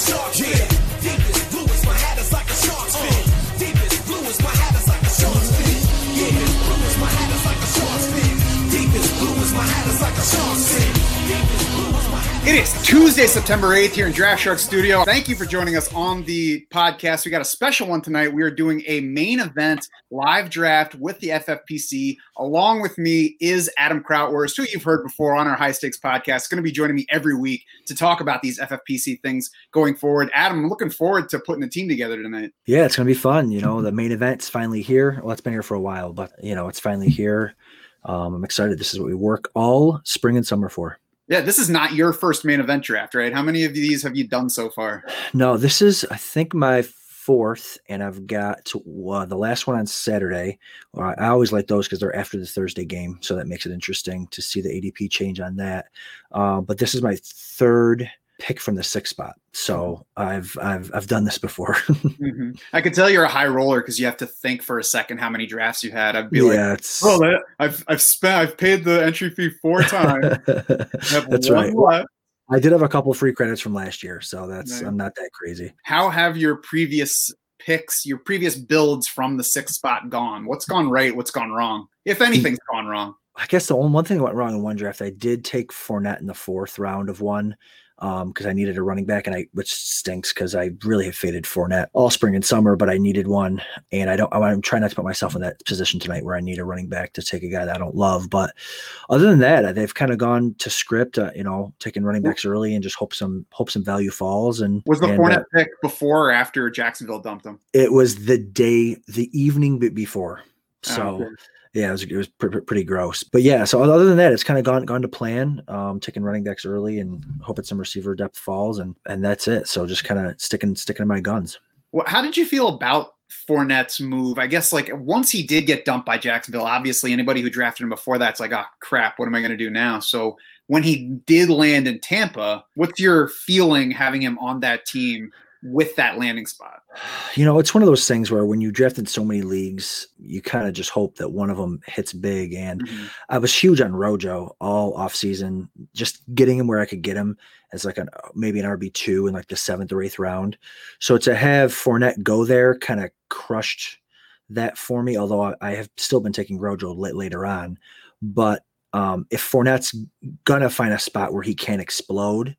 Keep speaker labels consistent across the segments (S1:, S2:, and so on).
S1: a is
S2: Tuesday, September 8th here in Draft Shark Studio. Thank you for joining us on the podcast. We got a special one tonight. We are doing a main event live draft with the FFPC. Along with me is Adam Krautwurst, who you've heard before on our High Stakes podcast. Going to be joining me every week to talk about these FFPC things going forward. Adam, I'm looking forward to putting a team together tonight.
S3: Yeah, it's gonna be fun. You know, the main event's finally here. Well, it's been here for a while, but you know, it's finally here. Um, I'm excited. This is what we work all spring and summer for.
S2: Yeah, this is not your first main event draft, right? How many of these have you done so far?
S3: No, this is I think my fourth, and I've got uh, the last one on Saturday. Uh, I always like those because they're after the Thursday game, so that makes it interesting to see the ADP change on that. Uh, but this is my third pick from the sixth spot, so I've I've I've done this before.
S2: Mhm. I can tell you're a high roller because you have to think for a second how many drafts you had. I'd be like,
S3: yeah, it's
S2: oh, that, I've I've spent I've paid the entry fee four times.
S3: That's right. I did have a couple free credits from last year, so that's
S2: Nice.
S3: I'm not that crazy.
S2: How have your previous picks, your previous builds from the sixth spot gone? What's gone right? What's gone wrong? If anything's gone wrong.
S3: I guess the only one thing that went wrong in one draft, I did take Fournette in the fourth round of one because I needed a running back, and I which stinks because I really have faded Fournette all spring and summer, but I needed one, and I don't. I'm trying not to put myself in that position tonight where I need a running back to take a guy that I don't love. But other than that, they've kind of gone to script, uh, you know, taking running backs early and just hope some hope some value falls. And
S2: Was the
S3: and, uh,
S2: Fournette pick before or after Jacksonville dumped him?
S3: it was the day, the evening be- before.
S2: Oh,
S3: So
S2: okay.
S3: Yeah, it was, it was pr- pr- pretty gross. But yeah, so other than that, it's kind of gone gone to plan. Um, taking running backs early and hoping some receiver depth falls, and and that's it. So just kind of sticking sticking to my guns.
S2: Well, how did you feel about Fournette's move? I guess like once he did get dumped by Jacksonville, obviously anybody who drafted him before that's like, oh crap, what am I going to do now? So when he did land in Tampa, what's your feeling having him on that team with that landing spot?
S3: You know, it's one of those things where when you draft in so many leagues, you kind of just hope that one of them hits big. And
S2: Mhm.
S3: I was huge on Rojo all off season, just getting him where I could get him as like an maybe an RB two in like the seventh or eighth round. So to have Fournette go there kind of crushed that for me. Although I, I have still been taking Rojo late, later on, but um, if Fournette's gonna find a spot where he can explode,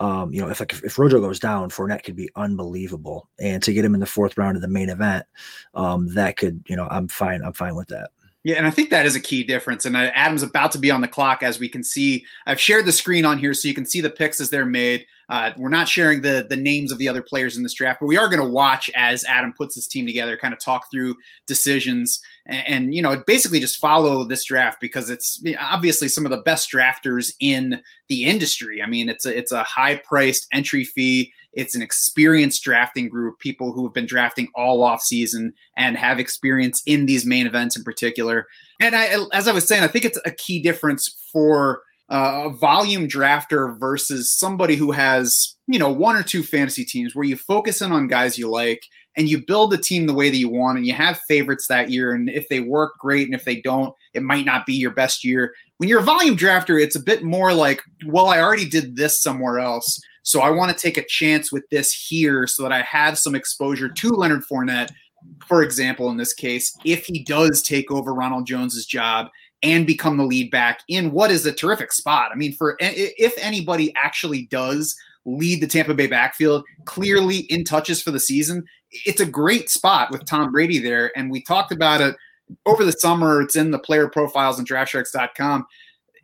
S3: um, you know, if like if, Rojo goes down, Fournette could be unbelievable, and to get him in the fourth round of the main event, um, that could, you know, I'm fine. I'm fine with that.
S2: Yeah, and I think that is a key difference. And uh, Adam's about to be on the clock, as we can see. I've shared the screen on here so you can see the picks as they're made. Uh, we're not sharing the the names of the other players in this draft, but we are going to watch as Adam puts his team together, kind of talk through decisions, and, and you know, basically just follow this draft because it's obviously some of the best drafters in the industry. I mean, it's a it's a high priced entry fee. It's an experienced drafting group, people who have been drafting all off season and have experience in these main events in particular. And I, as I was saying, I think it's a key difference for uh, a volume drafter versus somebody who has, you know, one or two fantasy teams where you focus in on guys you like and you build the team the way that you want and you have favorites that year. And if they work, great. And if they don't, it might not be your best year. When you're a volume drafter, it's a bit more like, well, I already did this somewhere else. So I want to take a chance with this here so that I have some exposure to Leonard Fournette, for example, in this case, if he does take over Ronald Jones's job and become the lead back in what is a terrific spot. I mean, for if anybody actually does lead the Tampa Bay backfield clearly in touches for the season, it's a great spot with Tom Brady there. And we talked about it over the summer. It's in the player profiles and draftsharks.com.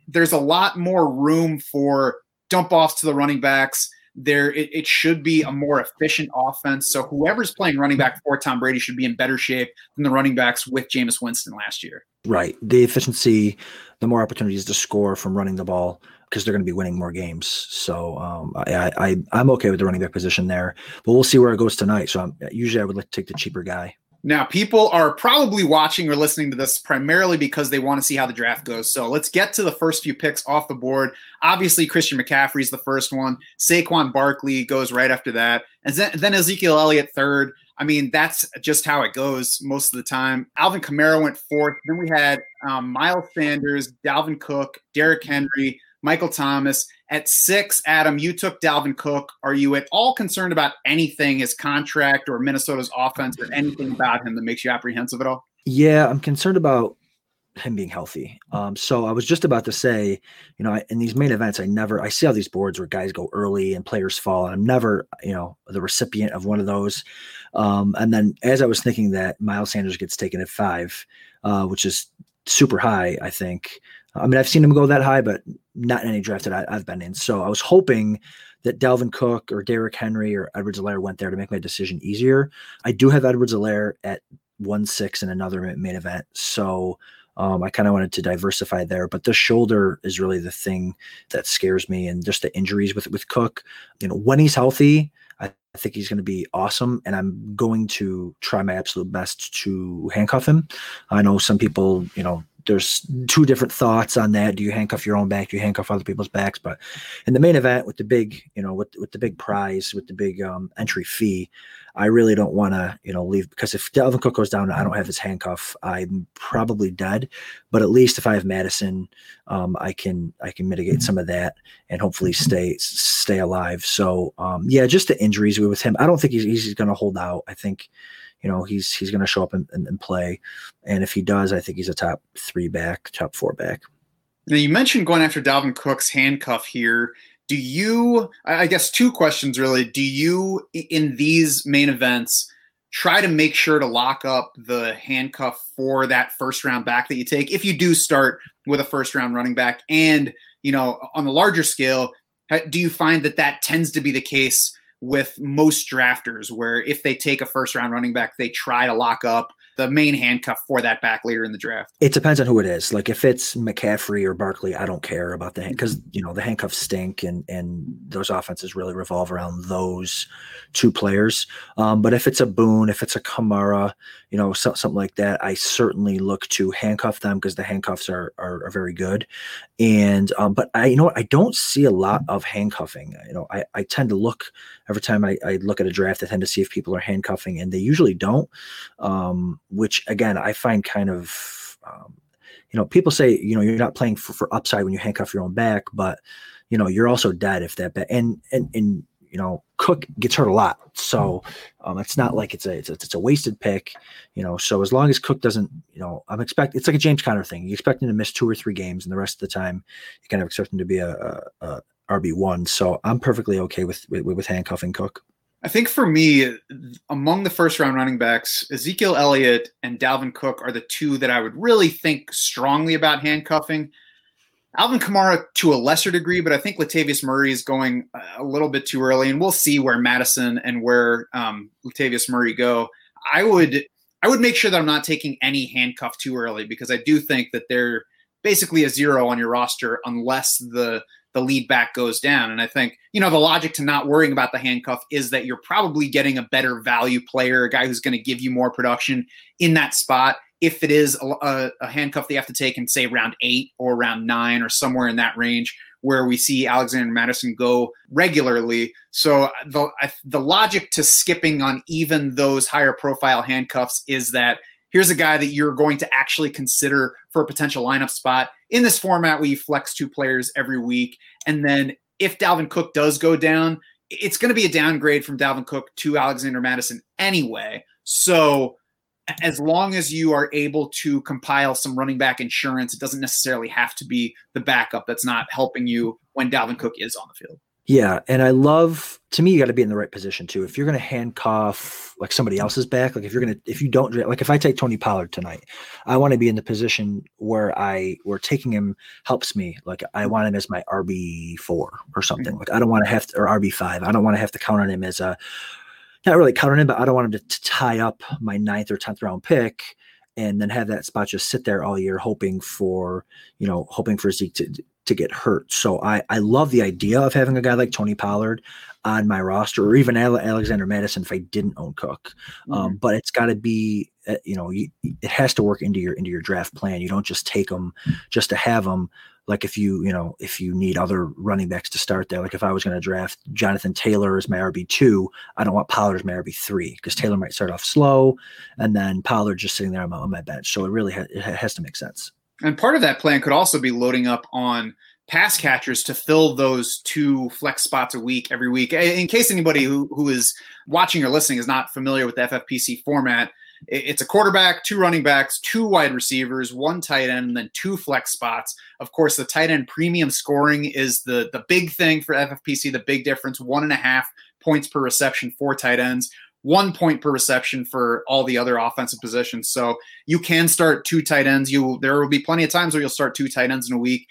S2: There's a lot more room for dump offs to the running backs. There, it, it, should be a more efficient offense. So whoever's playing running back for Tom Brady should be in better shape than the running backs with Jameis Winston last year.
S3: Right. The efficiency, the more opportunities to score from running the ball because they're going to be winning more games. So um, I, I, I'm okay with the running back position there, but we'll see where it goes tonight. So I'm, usually I would like to take the cheaper guy.
S2: Now, people are probably watching or listening to this primarily because they want to see how the draft goes. So let's get to the first few picks off the board. Obviously, Christian McCaffrey's the first one. Saquon Barkley goes right after that. And then, then Ezekiel Elliott third. I mean, that's just how it goes most of the time. Alvin Kamara went fourth. Then we had um, Miles Sanders, Dalvin Cook, Derrick Henry, Michael Thomas. At six, Adam, you took Dalvin Cook. Are you at all concerned about anything, his contract or Minnesota's offense or anything about him that makes you apprehensive at all?
S3: Yeah, I'm concerned about him being healthy. Um, so I was just about to say, you know, in these main events, I never I see all these boards where guys go early and players fall, and I'm never, you know, the recipient of one of those. Um, and then as I was thinking that Miles Sanders gets taken at five, uh, which is super high, I think. I mean, I've seen him go that high, but not in any draft that I, have been in. So I was hoping that Dalvin Cook or Derrick Henry or Edwards Helaire went there to make my decision easier. I do have Edwards Helaire at one six in another main event. So um, I kind of wanted to diversify there, but the shoulder is really the thing that scares me, and just the injuries with with Cook. You know, when he's healthy, I think he's going to be awesome, and I'm going to try my absolute best to handcuff him. I know some people, you know, there's two different thoughts on that. Do you handcuff your own back? Do you handcuff other people's backs? But in the main event with the big, you know, with with the big prize, with the big um, entry fee, I really don't want to, you know, leave because if Dalvin Cook goes down, I don't have his handcuff. I'm probably dead. But at least if I have Mattison, um, I can I can mitigate some of that and hopefully stay stay alive. So um, yeah, just the injuries with him. I don't think he's he's going to hold out. I think you know he's he's going to show up and, and, and, play. And if he does i think he's a top three back top four back.
S2: Now you mentioned going after dalvin cook's handcuff here. Do you i guess two questions really. Do you in these main events try to make sure to lock up the handcuff for that first round back that you take if you do start with a first round running back? And you know on the larger scale do you find that that tends to be the case with most drafters where if they take a first round running back they try to lock up the main handcuff for that back later in the draft.
S3: It depends on who it is. Like if it's McCaffrey or Barkley, I don't care about the because you know the handcuffs stink and and those offenses really revolve around those two players. Um, but if it's a Boone, if it's a Kamara, you know so, something like that, I certainly look to handcuff them because the handcuffs are, are, are very good. And um, but I you know what I don't see a lot of handcuffing. You know I I tend to look every time I, I look at a draft, I tend to see if people are handcuffing, and they usually don't. Um, which again I find kind of um, you know people say you know you're not playing for, for upside when you handcuff your own back, but you know you're also dead if that back and and and you know Cook gets hurt a lot, so um, it's not like it's a, it's a it's a wasted pick, you know. So as long as Cook doesn't, you know, I'm expect it's like a James Conner thing. You expect him to miss two or three games, and the rest of the time you kind of expect him to be a, a, a RB one. So I'm perfectly okay with, with with handcuffing Cook.
S2: I think for me, among the first round running backs, Ezekiel Elliott and Dalvin Cook are the two that I would really think strongly about handcuffing. Alvin Kamara to a lesser degree, but I think Latavius Murray is going a little bit too early, and we'll see where Mattison and where um, Latavius Murray go. I would I would make sure that I'm not taking any handcuff too early because I do think that they're basically a zero on your roster unless the the lead back goes down. And I think, you know, the logic to not worrying about the handcuff is that you're probably getting a better value player, a guy who's going to give you more production in that spot. If it is a, a, handcuff they have to take in, say, round eight or round nine or somewhere in that range, where we see Alexander Mattison go regularly. So uh, the the logic to skipping on even those higher profile handcuffs is that here's a guy that you're going to actually consider for a potential lineup spot in this format you flex two players every week. And then if Dalvin Cook does go down, it's going to be a downgrade from Dalvin Cook to Alexander Mattison anyway. So as long as you are able to compile some running back insurance, it doesn't necessarily have to be the backup that's not helping you when Dalvin Cook is on the field.
S3: Yeah, and I love to me you got to be in the right position too. If you're going to handcuff like somebody else's back, like if you're going to if you don't like if I take Tony Pollard tonight, I want to be in the position where I where taking him helps me. Like I want him as my RB four or something. Mm-hmm. Like I don't want to have to or RB five. I don't want to have to count on him as a not really count on him, but I don't want him to, to tie up my ninth or tenth round pick and then have that spot just sit there all year hoping for you know hoping for Zeke to to get hurt. So I I love the idea of having a guy like Tony Pollard on my roster, or even Alexander Mattison if I didn't own Cook. Um, mm-hmm. Um, but it's got to be uh, you know you, it has to work into your into your draft plan. You don't just take them just to have them. Like if you you know if you need other running backs to start there, like if I was going to draft Jonathan Taylor as my RB two, I don't want Pollard as my RB three because Taylor might start off slow, and then Pollard just sitting there on my, on my bench. So it really ha- it has to make sense.
S2: And part of that plan could also be loading up on pass catchers to fill those two flex spots a week every week. In case anybody who, who is watching or listening is not familiar with the FFPC format, it's a quarterback, two running backs, two wide receivers, one tight end, and then two flex spots. Of course, the tight end premium scoring is the the big thing for FFPC. The big difference: one and a half points per reception for tight ends, one point per reception for all the other offensive positions. So you can start two tight ends. You there will be plenty of times where you'll start two tight ends in a week.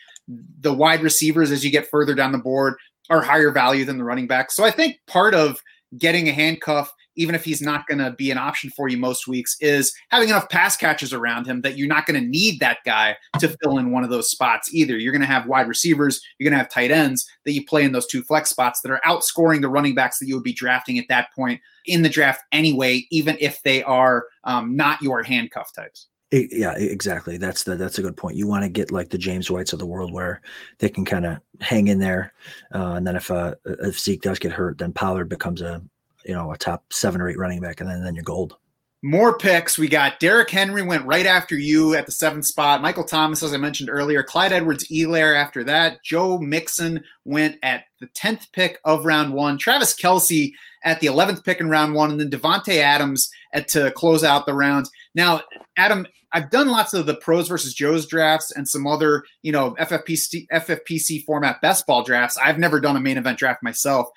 S2: The wide receivers, as you get further down the board, are higher value than the running back. So I think part of getting a handcuff even if he's not going to be an option for you most weeks, is having enough pass catches around him that you're not going to need that guy to fill in one of those spots either. You're going to have wide receivers, you're going to have tight ends that you play in those two flex spots that are outscoring the running backs that you would be drafting at that point in the draft anyway, even if they are um, not your handcuff types.
S3: Yeah, exactly. That's the that's a good point. You want to get like the James Whites of the world where they can kind of hang in there, uh, and then if uh, if Zeke does get hurt, then Pollard becomes a you know a top seven or eight running back, and then then you're gold.
S2: More picks. We got Derrick Henry went right after you at the seventh spot. Michael Thomas, as I mentioned earlier, Clyde Edwards Helaire after that. Joe Mixon went at the 10th pick of round one. Travis Kelce at the 11th pick in round one. And then Davante Adams at to close out the round. Now, Adam, I've done lots of the pros versus Joe's drafts and some other, you know, FFPC, FFPC format best ball drafts. I've never done a main event draft myself.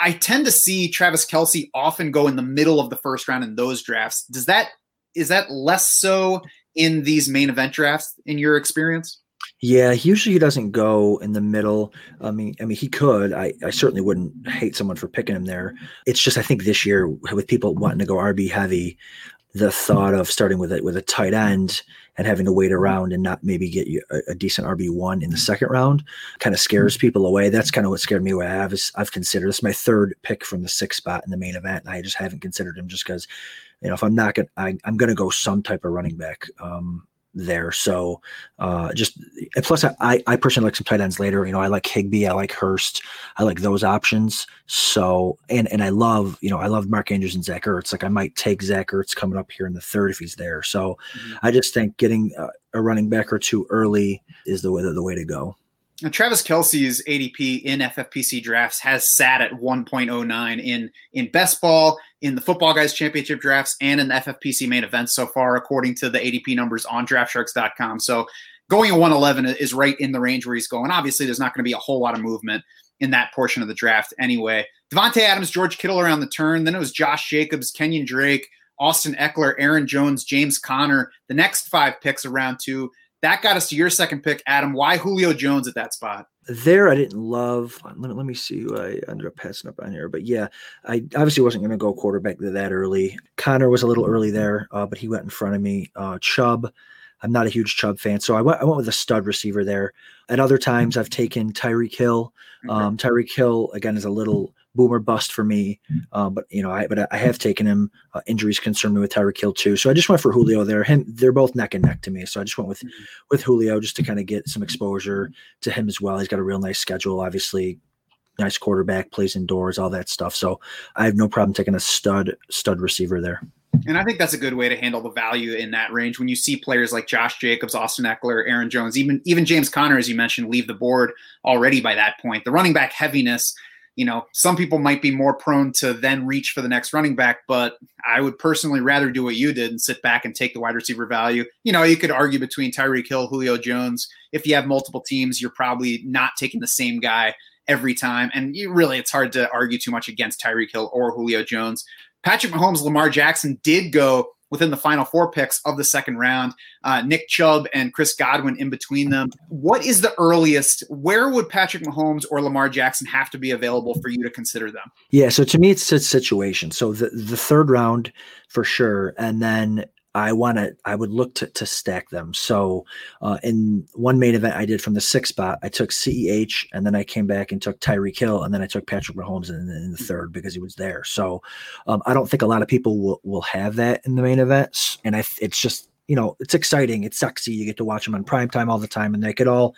S2: I tend to see Travis Kelce often go in the middle of the first round in those drafts. Does that is that less so in these main event drafts in your experience?
S3: Yeah, usually he doesn't go in the middle. I mean, I mean, he could. I, I certainly wouldn't hate someone for picking him there. It's just I think this year with people wanting to go RB heavy, the thought of starting with it with a tight end and having to wait around and not maybe get you a, a decent RB one in the second round kind of scares mm-hmm. people away. That's kind of what scared me away. I have I've considered this my third pick from the sixth spot in the main event. And I just haven't considered him just because, you know, if I'm not gonna I, am gonna go some type of running back. Um, there. So uh, just plus I, I personally like some tight ends later. You know, I like Higbee, I like Hurst, I like those options. So and and I love, you know, I love Mark Andrews and Zach Ertz. Like I might take Zach Ertz coming up here in the third if he's there. So mm-hmm. I just think getting a, a running back or two early is the way the, the way to go.
S2: Travis Kelce's ADP in FFPC drafts has sat at 1.09 in in best ball, in the Football Guys Championship drafts, and in the FFPC main events so far, according to the ADP numbers on DraftSharks.com. So going at 111 is right in the range where he's going. Obviously, there's not going to be a whole lot of movement in that portion of the draft anyway. Davante Adams, George Kittle around the turn. Then it was Josh Jacobs, Kenyan Drake, Austin Ekeler, Aaron Jones, James Conner. The next five picks around two. That got us to your second pick, Adam. Why Julio Jones at that spot?
S3: There, I didn't love. Let me, let me see who I ended up passing up on here. But yeah, I obviously wasn't going to go quarterback that early. Conner was a little early there, uh, but he went in front of me. Uh, Chubb, I'm not a huge Chubb fan, so I went, I went with a stud receiver there. At other times, I've taken Tyreek Hill. Um, Tyreek Hill again is a little boomer bust for me. Uh, but you know, I but I have taken him. Uh, injuries concern me with Tyreek Hill too, so I just went for Julio there. Him, they're both neck and neck to me, so I just went with with Julio just to kind of get some exposure to him as well. He's got a real nice schedule, obviously. Nice quarterback, plays indoors, all that stuff. So I have no problem taking a stud stud receiver there.
S2: And I think that's a good way to handle the value in that range. When you see players like Josh Jacobs, Austin Ekeler, Aaron Jones, even even James Conner, as you mentioned, leave the board already by that point. The running back heaviness you know, some people might be more prone to then reach for the next running back, but I would personally rather do what you did and sit back and take the wide receiver value. You know, you could argue between Tyreek Hill, Julio Jones. If you have multiple teams, you're probably not taking the same guy every time. And you really, it's hard to argue too much against Tyreek Hill or Julio Jones. Patrick Mahomes, Lamar Jackson did go within the final four picks of the second round. Uh, Nick Chubb and Chris Godwin in between them. What is the earliest? Where would Patrick Mahomes or Lamar Jackson have to be available for you to consider them?
S3: Yeah, so to me, it's a situation. So the the third round for sure, and then I want to, I would look to, to stack them. So uh, in one main event I did from the sixth spot, I took CEH and then I came back and took Tyreek Hill and then I took Patrick Mahomes in, in the third because he was there. So um, I don't think a lot of people will, will have that in the main events. And I, it's just, you know, it's exciting. It's sexy. You get to watch them on prime time all the time and they could all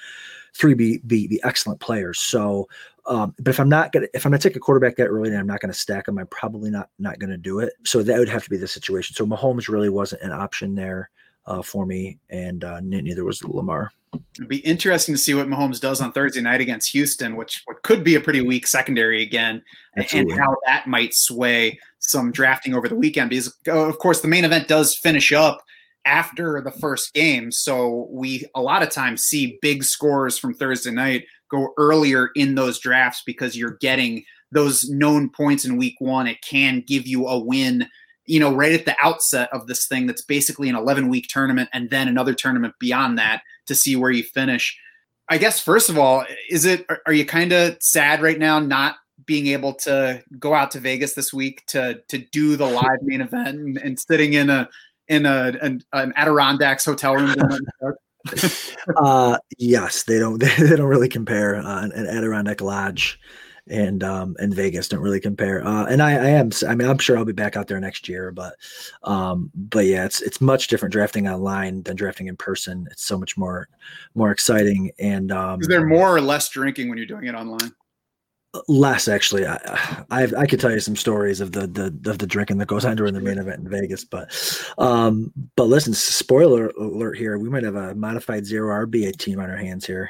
S3: three be, be, be excellent players. So um, but if I'm not gonna if I'm gonna take a quarterback that early and I'm not gonna stack him, I'm probably not not gonna do it. So that would have to be the situation. So Mahomes really wasn't an option there uh, for me, and uh, neither was Lamar.
S2: It'd be interesting to see what Mahomes does on Thursday night against Houston, which what could be a pretty weak secondary again,
S3: Absolutely.
S2: and how that might sway some drafting over the weekend. Because of course the main event does finish up after the first game, so we a lot of times see big scores from Thursday night go earlier in those drafts because you're getting those known points in week one. It can give you a win you know, right at the outset of this thing that's basically an 11 week tournament and then another tournament beyond that to see where you finish. I guess, first of all, is it, are you kind of sad right now not being able to go out to Vegas this week to, to do the live main event and, and sitting in a, in a, an, an Adirondacks hotel room?
S3: uh, yes, they don't, they don't really compare uh, Adirondack Lodge and um and Vegas don't really compare. Uh and I, I am I mean I'm sure I'll be back out there next year, but um but yeah, it's it's much different drafting online than drafting in person. It's so much more more exciting and um
S2: is there more or less drinking when you're doing it online?
S3: Less actually I, I i could tell you some stories of the the of the drinking that goes on during the main event in vegas but um but listen spoiler alert here we might have a modified zero rba team on our hands here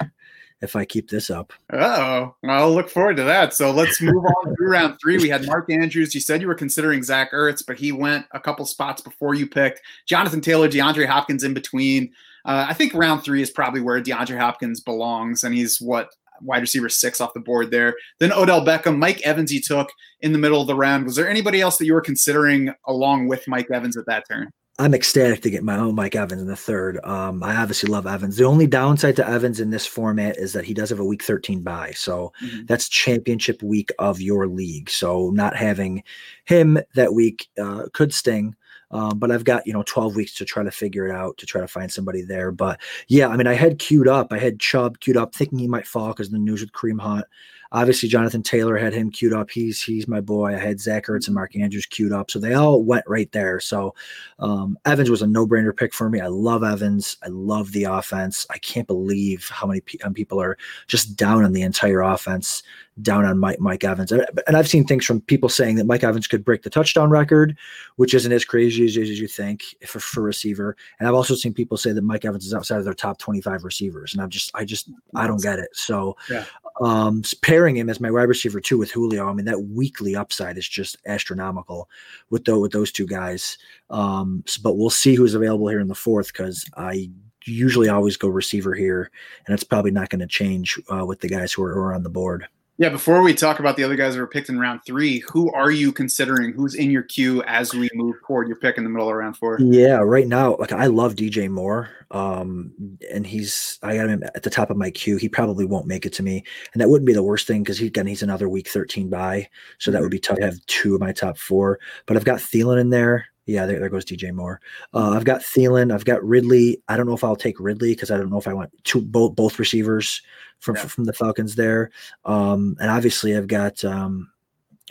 S3: if I keep this up.
S2: Oh, I'll look forward to that. So let's move on through round three. We had Mark Andrews. You said you were considering Zach Ertz, but he went a couple spots before you picked Jonathan Taylor, DeAndre Hopkins in between. Uh, I think round three is probably where DeAndre Hopkins belongs, and he's what wide receiver six off the board there. Then Odell Beckham, Mike Evans, he took in the middle of the round. Was there anybody else that you were considering along with Mike Evans at that turn?
S3: I'm ecstatic to get my own Mike Evans in the third. Um, I obviously love Evans. The only downside to Evans in this format is that he does have a week 13 bye. So mm-hmm. that's championship week of your league. So not having him that week uh, could sting. Um, but I've got you know 12 weeks to try to figure it out to try to find somebody there. But yeah, I mean, I had queued up. I had Chubb queued up, thinking he might fall because the news with Kareem Hunt. Obviously, Jonathan Taylor had him queued up. He's he's my boy. I had Zach Ertz and. Mark Andrews queued up, so they all went right there. So um, Evans was a no brainer pick for me. I love Evans. I love the offense. I can't believe how many people are just down on the entire offense down on Mike, Mike Evans. And, I've seen things from people saying that Mike Evans could break the touchdown record, which isn't as crazy as, as you think for, for receiver. And I've also seen people say that Mike Evans is outside of their top 25 receivers. And I'm just, I just, I don't get it. So yeah. um, pairing him as my wide receiver too with Julio, I mean, that weekly upside is just astronomical with, the, with those two guys. Um, so, but we'll see who's available here in the fourth because I usually always go receiver here, and it's probably not going to change uh, with the guys who are, who are on the board.
S2: Yeah, before we talk about the other guys that were picked in round three, who are you considering? Who's in your queue as we move toward your pick in the middle of round four?
S3: Yeah, right now, like I love DJ Moore. Um, and he's I got him at the top of my queue. He probably won't make it to me. And that wouldn't be the worst thing because he again he's another week 13 bye. So that would be tough to have two of my top four. But I've got Thielen in there. Yeah, there, there goes DJ Moore. Uh, I've got Thielen. I've got Ridley. I don't know if I'll take Ridley because I don't know if I want two both both receivers from yeah. from the Falcons there. Um, and obviously, I've got um,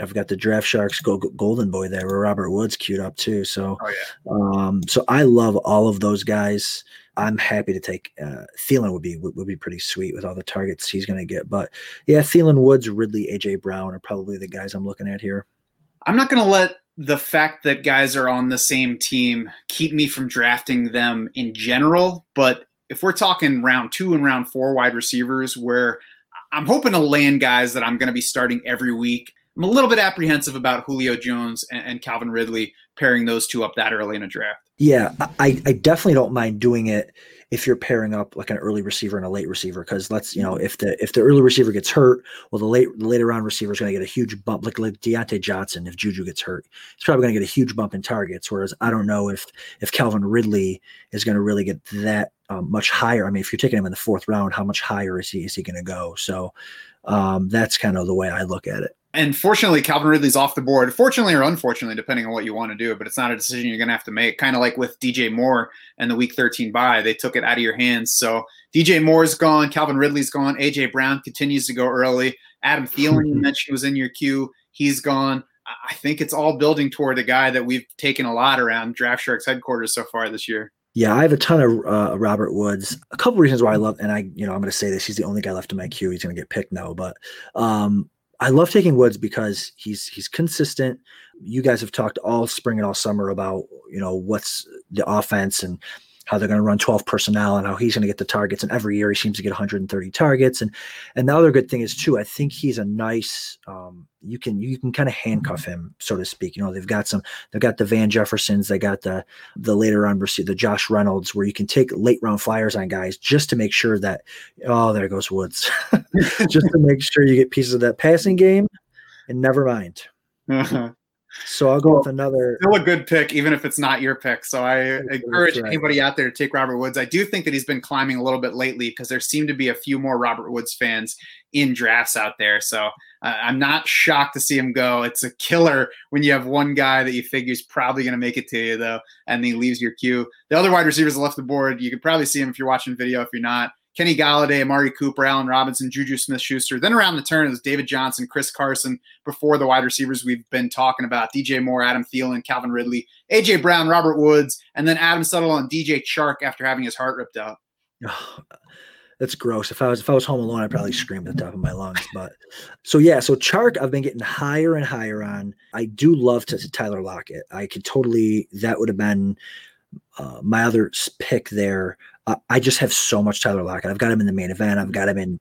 S3: I've got the Draft Sharks Golden Boy there, where Robert Woods queued up too. So, oh, yeah. um, so I love all of those guys. I'm happy to take uh, Thielen would be would, would be pretty sweet with all the targets he's going to get. But yeah, Thielen, Woods, Ridley, AJ Brown are probably the guys I'm looking at here.
S2: I'm not going to let the fact that guys are on the same team keep me from drafting them in general. But if we're talking round two and round four wide receivers, where I'm hoping to land guys that I'm going to be starting every week, I'm a little bit apprehensive about Julio Jones and, and Calvin Ridley pairing those two up that early in a draft.
S3: Yeah, I, I definitely don't mind doing it if you're pairing up like an early receiver and a late receiver because let's you know mm-hmm. if the if the early receiver gets hurt well the late the later round receiver is going to get a huge bump like like Diontae Johnson if Juju gets hurt he's probably going to get a huge bump in targets whereas I don't know if if Calvin Ridley is going to really get that um, much higher. I mean if you're taking him in the fourth round how much higher is he is he going to go? So um, that's kind of the way I look at it
S2: and fortunately, Calvin Ridley's off the board. Fortunately or unfortunately, depending on what you want to do, but it's not a decision you're going to have to make. Kind of like with DJ Moore and the Week 13 bye, they took it out of your hands. So DJ Moore's gone, Calvin Ridley's gone, AJ Brown continues to go early. Adam Thielen, you mentioned, was in your queue. He's gone. I think it's all building toward a guy that we've taken a lot around Draft Sharks headquarters so far this year.
S3: Yeah, I have a ton of uh, Robert Woods. A couple reasons why I love, and I, you know, I'm going to say this. He's the only guy left in my queue. He's going to get picked now, but um, I love taking Woods because he's he's consistent. You guys have talked all spring and all summer about you know what's the offense and how they're going to run 12 personnel and how he's going to get the targets. And every year he seems to get 130 targets. And and the other good thing is too, I think he's a nice. Um, you can you can kind of handcuff him, so to speak. You know, they've got some. They've got the Van Jeffersons. They got the the later on receive the Josh Reynolds, where you can take late round flyers on guys just to make sure that. Oh, there goes Woods. just to make sure you get pieces of that passing game, and never mind. Uh-huh. So I'll go well, with another.
S2: Still a good pick, even if it's not your pick. So I encourage right. anybody out there to take Robert Woods. I do think that he's been climbing a little bit lately because there seem to be a few more Robert Woods fans in drafts out there. So uh, I'm not shocked to see him go. It's a killer when you have one guy that you figure is probably going to make it to you, though, and he leaves your queue. The other wide receivers left the board. You could probably see him if you're watching video. If you're not, Kenny Golladay, Amari Cooper, Allen Robinson, Juju Smith Schuster. Then around the turn, it was David Johnson, Chris Carson before the wide receivers we've been talking about DJ Moore, Adam Thielen, Calvin Ridley, AJ Brown, Robert Woods, and then Adam Suttle and DJ Chark after having his heart ripped out.
S3: that's gross. If I was if I was home alone, I'd probably scream at the top of my lungs. But so yeah, so Chark, I've been getting higher and higher on. I do love to, to Tyler Lockett. I could totally that would have been uh, my other pick there. I just have so much Tyler Lockett. I've got him in the main event. I've got him in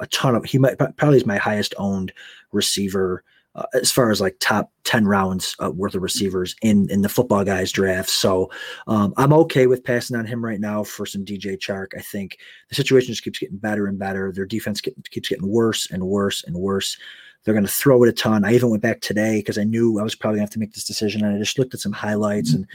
S3: a ton of. He might probably is my highest owned receiver uh, as far as like top 10 rounds uh, worth of receivers in in the football guys draft so um, i'm okay with passing on him right now for some dj chark i think the situation just keeps getting better and better their defense get, keeps getting worse and worse and worse they're going to throw it a ton. I even went back today because I knew I was probably going to have to make this decision. And I just looked at some highlights, and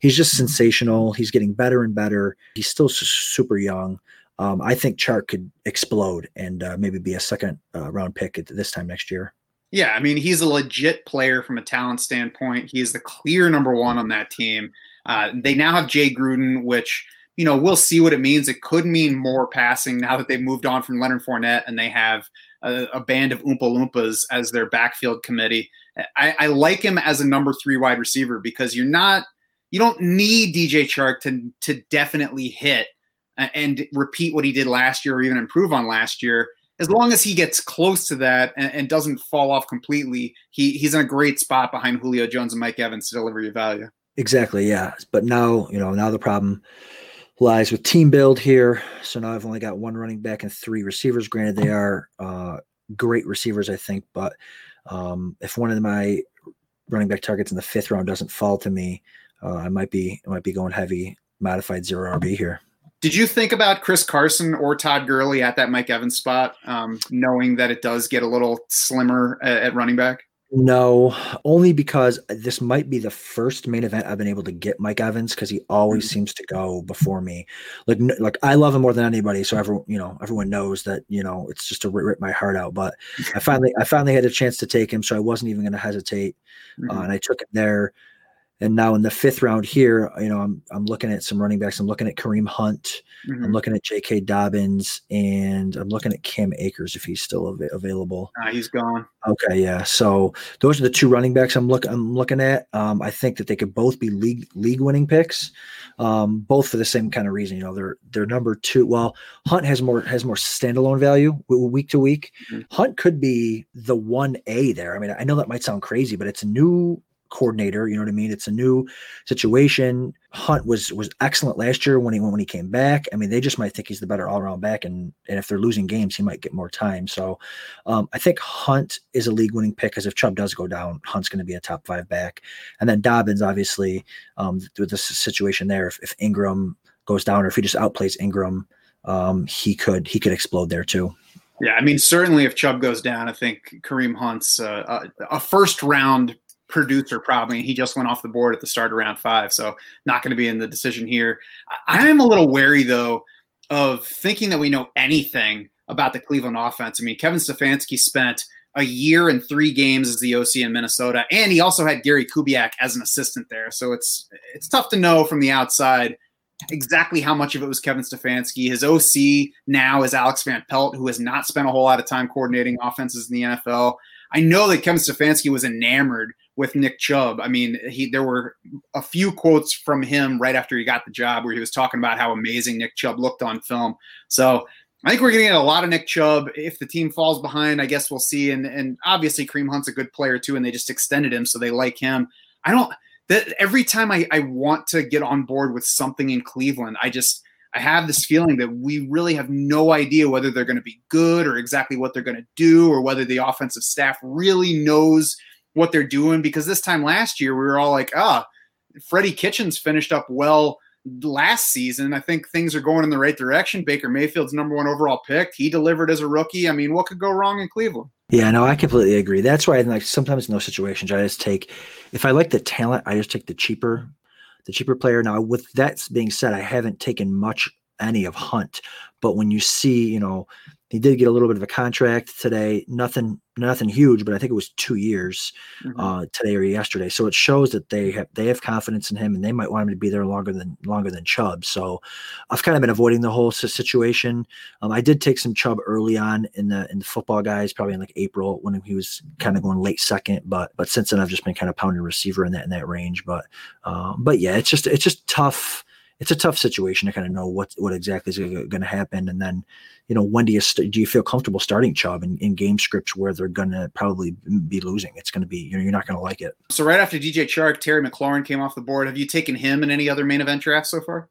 S3: he's just sensational. He's getting better and better. He's still super young. Um, I think Chark could explode and uh, maybe be a second uh, round pick at this time next year.
S2: Yeah, I mean, he's a legit player from a talent standpoint. He is the clear number one on that team. Uh, they now have Jay Gruden, which you know we'll see what it means. It could mean more passing now that they've moved on from Leonard Fournette and they have a, a band of Oompa Loompas as their backfield committee. I, I, like him as a number three wide receiver because you're not you don't need DJ Chark to to definitely hit and repeat what he did last year or even improve on last year. As long as he gets close to that and, and doesn't fall off completely, he he's in a great spot behind Julio Jones and Mike Evans to deliver your value.
S3: Exactly, yeah. But now, you know, now the problem lies with team build here. So now I've only got one running back and three receivers. Granted, they are uh, great receivers, I think, but um, if one of my running back targets in the fifth round doesn't fall to me, uh, I might be I might be going heavy modified zero RB here.
S2: Did you think about Chris Carson or Todd Gurley at that Mike Evans spot, um, knowing that it does get a little slimmer at, at running back?
S3: No, only because this might be the first main event I've been able to get Mike Evans because he always mm-hmm. seems to go before me. Like, like I love him more than anybody, so everyone, you know, everyone knows that you know it's just to rip my heart out. But I finally, I finally had a chance to take him, so I wasn't even going to hesitate, uh, mm-hmm. uh, and I took him there. And now in the fifth round here, you know, I'm I'm looking at some running backs. I'm looking at Kareem Hunt. Mm-hmm. I'm looking at J.K. Dobbins, and I'm looking at Cam Akers if he's still av- available.
S2: Uh, he's gone.
S3: Okay, yeah. So those are the two running backs I'm looking I'm looking at. Um, I think that they could both be league league winning picks, um, both for the same kind of reason. You know, they're they're number two. Well, Hunt has more has more standalone value week to week. Mm-hmm. Hunt could be the one A there. I mean, I know that might sound crazy, but it's a new coordinator. You know what I mean? It's a new situation. Hunt was was excellent last year when he when he came back. I mean, they just might think he's the better all around back, and and if they're losing games, he might get more time. So, um, I think Hunt is a league winning pick because if Chubb does go down, Hunt's going to be a top five back, and then Dobbins obviously um, with this situation there. If, if Ingram goes down or if he just outplays Ingram, um, he could he could explode there too.
S2: Yeah, I mean, certainly if Chubb goes down, I think Kareem Hunt's uh, a, a, first round producer probably he just went off the board at the start of round five so not going to be in the decision here i am a little wary though of thinking that we know anything about the cleveland offense i mean kevin stefanski spent a year and three games as the oc in minnesota and he also had gary kubiak as an assistant there so it's it's tough to know from the outside exactly how much of it was Kevin Stefanski. His OC now is Alex Van Pelt, who has not spent a whole lot of time coordinating offenses in the NFL. I know that Kevin Stefanski was enamored with Nick Chubb. I mean, he there were a few quotes from him right after he got the job where he was talking about how amazing Nick Chubb looked on film. So I think we're going to get a lot of Nick Chubb. If the team falls behind, I guess we'll see. And and obviously, Kareem Hunt's a good player too, and they just extended him, so they like him. I don't. that every time I, I want to get on board with something in Cleveland, I just I have this feeling that we really have no idea whether they're going to be good or exactly what they're going to do or whether the offensive staff really knows what they're doing. Because this time last year, we were all like, ah, Freddie Kitchens finished up well last season. I think things are going in the right direction. Baker Mayfield's number one overall pick. He delivered as a rookie. I mean, what could go wrong in Cleveland?
S3: Yeah, no, I completely agree. That's why, like, sometimes in those situations, I just take, if I like the talent, I just take the cheaper the cheaper player. Now, with that being said, I haven't taken much any of Hunt, but when you see, you know, he did get a little bit of a contract today. Nothing, nothing huge, but I think it was two years mm-hmm. uh, today or yesterday. So it shows that they have they have confidence in him, and they might want him to be there longer than longer than Chubb. So I've kind of been avoiding the whole situation. Um, I did take some Chubb early on in the in the football guys, probably in like April when he was kind of going late second. But but since then I've just been kind of pounding receiver in that in that range. But um, but yeah, it's just it's just tough it's a tough situation to kind of know what what exactly is going to happen. And then, you know, when do you st- do you feel comfortable starting Chubb in, in game scripts where they're going to probably be losing? It's going to be you know you're not going to like it.
S2: So right after DJ Chark, Terry McLaurin came off the board. Have you taken him in any other main event drafts so far?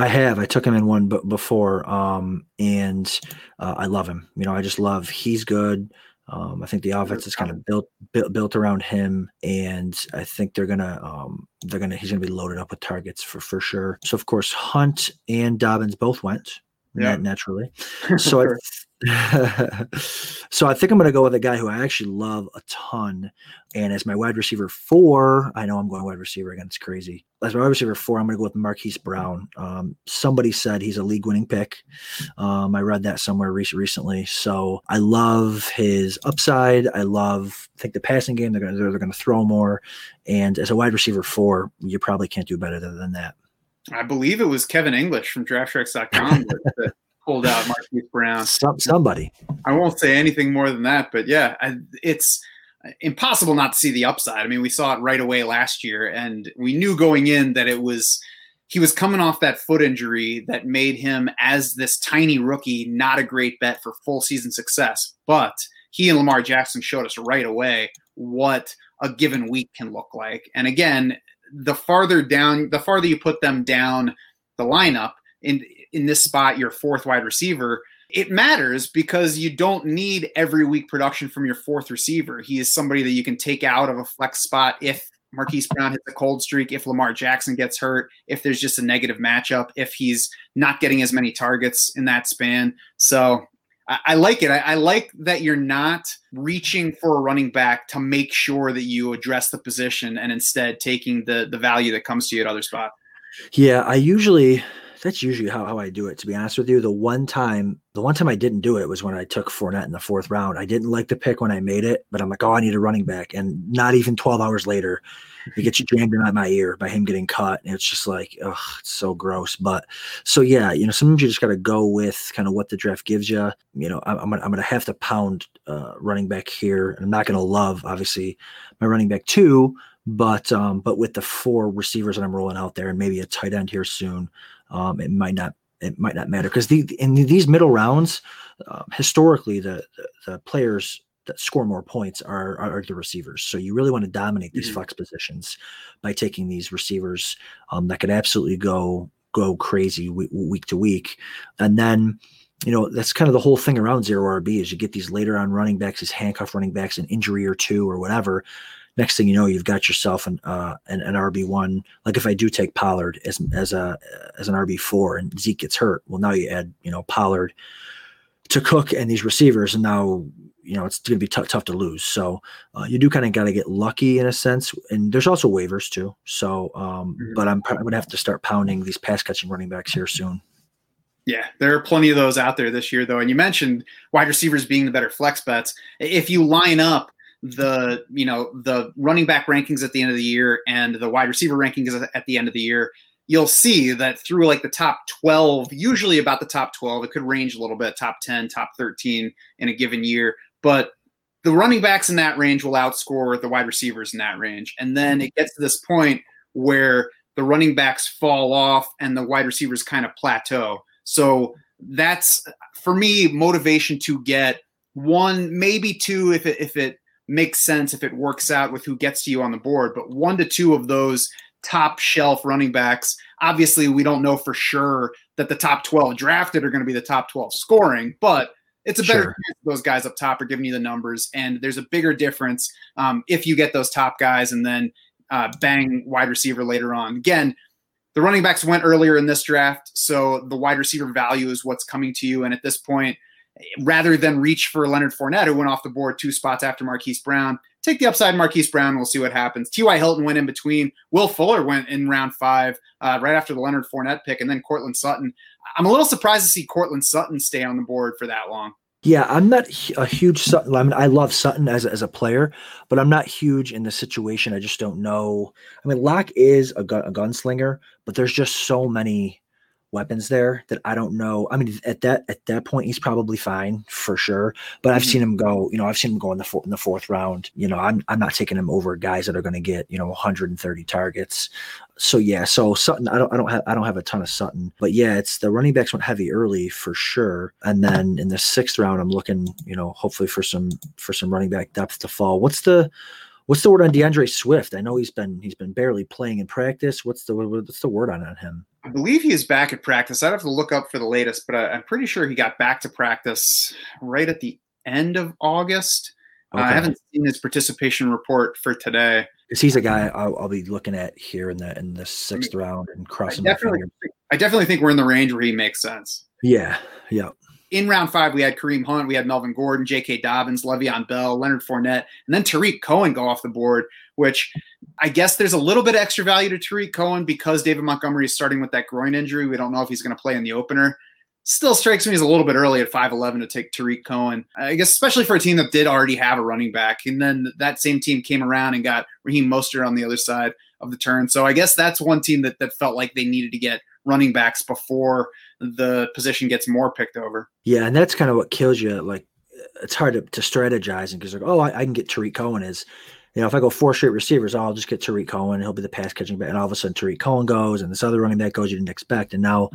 S3: I have. I took him in one b- before, um, and uh, I love him. You know, I just love. He's good. Um, I think the offense is kind of built, built built around him, and I think they're gonna um, they're gonna he's gonna be loaded up with targets for for sure. So of course Hunt and Dobbins both went yeah. naturally. So I so I think I'm going to go with a guy who I actually love a ton. And as my wide receiver four, I know I'm going wide receiver again. It's crazy. As my wide receiver four, I'm going to go with Marquise Brown. Um, somebody said he's a league winning pick. Um, I read that somewhere re- recently. So I love his upside. I love, I think the passing game, they're going to, they're, they're going to throw more. And as a wide receiver four, you probably can't do better than that.
S2: I believe it was Kevin English from DraftSharks.com that, pulled out Marquise Brown.
S3: Some, somebody.
S2: I won't say anything more than that, but yeah, I, it's impossible not to see the upside. I mean, we saw it right away last year, and we knew going in that it was he was coming off that foot injury that made him, as this tiny rookie, not a great bet for full season success. But he and Lamar Jackson showed us right away what a given week can look like. And again, the farther down, the farther you put them down the lineup, in in this spot, your fourth wide receiver, it matters because you don't need every week production from your fourth receiver. He is somebody that you can take out of a flex spot if Marquise Brown hits a cold streak, if Lamar Jackson gets hurt, if there's just a negative matchup, if he's not getting as many targets in that span. So I, like it. I, I, like that you're not reaching for a running back to make sure that you address the position and instead taking the the value that comes to you at other spot.
S3: Yeah, I usually that's usually how, how I do it. To be honest with you, the one time the one time I didn't do it was when I took Fournette in the fourth round. I didn't like the pick when I made it, but I'm like, oh, I need a running back. And not even 12 hours later, it gets you jammed in my ear by him getting cut. And it's just like, oh, it's so gross. But so yeah, you know, sometimes you just got to go with kind of what the draft gives you. You know, I'm, I'm gonna, I'm gonna have to pound uh, running back here. I'm not gonna love obviously my running back two, but um, but with the four receivers that I'm rolling out there and maybe a tight end here soon, um, it might not it might not matter because the in these middle rounds, um, historically the, the, the players that score more points are, are the receivers. So you really want to dominate these mm-hmm. flex positions by taking these receivers um, that could absolutely go go crazy week, week to week, and then you know that's kind of the whole thing around zero RB is you get these later on running backs, these handcuff running backs, an injury or two or whatever, next thing you know, you've got yourself an uh, an, an RB one. Like if I do take Pollard as as a as an RB four and Zeke gets hurt, well now you add you know Pollard to Cook and these receivers, and now you know it's going to be t- tough to lose. So uh, you do kind of got to get lucky in a sense, and there's also waivers too. So, um, mm-hmm. but I'm, I'm going to have to start pounding these pass catching running backs here soon.
S2: Yeah, there are plenty of those out there this year, though. And you mentioned wide receivers being the better flex bets. If you line up the you know the running back rankings at the end of the year and the wide receiver rankings at the end of the year you'll see that through like the top 12 usually about the top 12 it could range a little bit top 10 top 13 in a given year but the running backs in that range will outscore the wide receivers in that range. And then it gets to this point where the running backs fall off and the wide receivers kind of plateau. So that's for me motivation to get one maybe two if it if it makes sense if it works out with who gets to you on the board. But one to two of those top shelf running backs, obviously, we don't know for sure that the top 12 drafted are going to be the top 12 scoring, but it's a better
S3: Sure.
S2: chance those guys up top are giving you the numbers. And there's a bigger difference um, if you get those top guys and then uh, bang wide receiver later on. Again, the running backs went earlier in this draft, so the wide receiver value is what's coming to you. And at this point, rather than reach for Leonard Fournette, who went off the board two spots after Marquise Brown, take the upside Marquise Brown. We'll see what happens. T.Y. Hilton went in between. Will Fuller went in round five, uh, right after the Leonard Fournette pick, and then Courtland Sutton. I'm a little surprised to see Courtland Sutton stay on the board for that long.
S3: Yeah, I'm not a huge Sutton. I mean, I love Sutton as as a player, but I'm not huge in the situation. I just don't know. I mean, Lock is a, gun, a gunslinger, but there's just so many weapons there that I don't know. I mean, at that at that point, he's probably fine for sure. But I've
S2: Mhm.
S3: seen him go. You know, I've seen him go in the four, in the fourth round. You know, I'm I'm not taking him over guys that are going to get you know 130 targets. So yeah, so Sutton, I don't I don't have I don't have a ton of Sutton, but yeah, it's the running backs went heavy early for sure. And then in the sixth round, I'm looking, you know, hopefully for some for some running back depth to fall. What's the what's the word on D'Andre Swift? I know he's been he's been barely playing in practice. What's the what's the word on on him?
S2: I believe he is back at practice. I'd have to look up for the latest, but I, I'm pretty sure he got back to practice right at the end of August. Uh, I haven't seen his participation report for today.
S3: because he's a guy I'll, I'll be looking at here in the in the sixth round and crossing my
S2: definitely,
S3: fingers.
S2: I definitely think we're in the range where he makes sense.
S3: Yeah, yeah,
S2: In round five, we had Kareem Hunt, we had Melvin Gordon, J.K. Dobbins, Le'Veon Bell, Leonard Fournette, and then Tarik Cohen go off the board, which I guess there's a little bit of extra value to Tarik Cohen because David Montgomery is starting with that groin injury. We don't know if he's going to play in the opener. Still strikes me as a little bit early at 5'11 to take Tarik Cohen. I guess, especially for a team that did already have a running back. And then that same team came around and got Raheem Mostert on the other side of the turn. So I guess that's one team that, that felt like they needed to get running backs before the position gets more picked over.
S3: yeah, and that's kind of what kills you. Like it's hard to, to strategize and because like, oh, I, I can get Tarik Cohen is. You know, if I go four straight receivers, oh, I'll just get Tarik Cohen. He'll be the pass catching back. And all of a sudden, Tarik Cohen goes, and this other running back goes you didn't expect. And now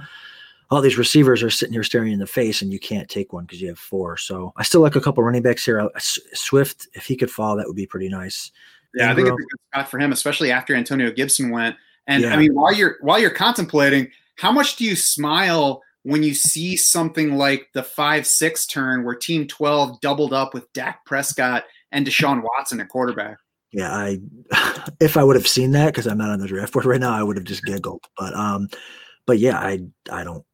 S3: all these receivers are sitting here staring in the face, and you can't take one because you have four. So I still like a couple running backs here. Swift, if he could fall, that would be pretty nice.
S2: Yeah, I think it's
S3: Ingram.
S2: a good spot for him, especially after Antonio Gibson went. And I mean, while you're while you're contemplating, how much do you smile when you see something like the five six turn where Team Twelve doubled up with Dak Prescott and Deshaun Watson at quarterback?
S3: Yeah, I if I would have seen that because I'm not on the draft board right now, I would have just giggled. But um, but yeah, I I don't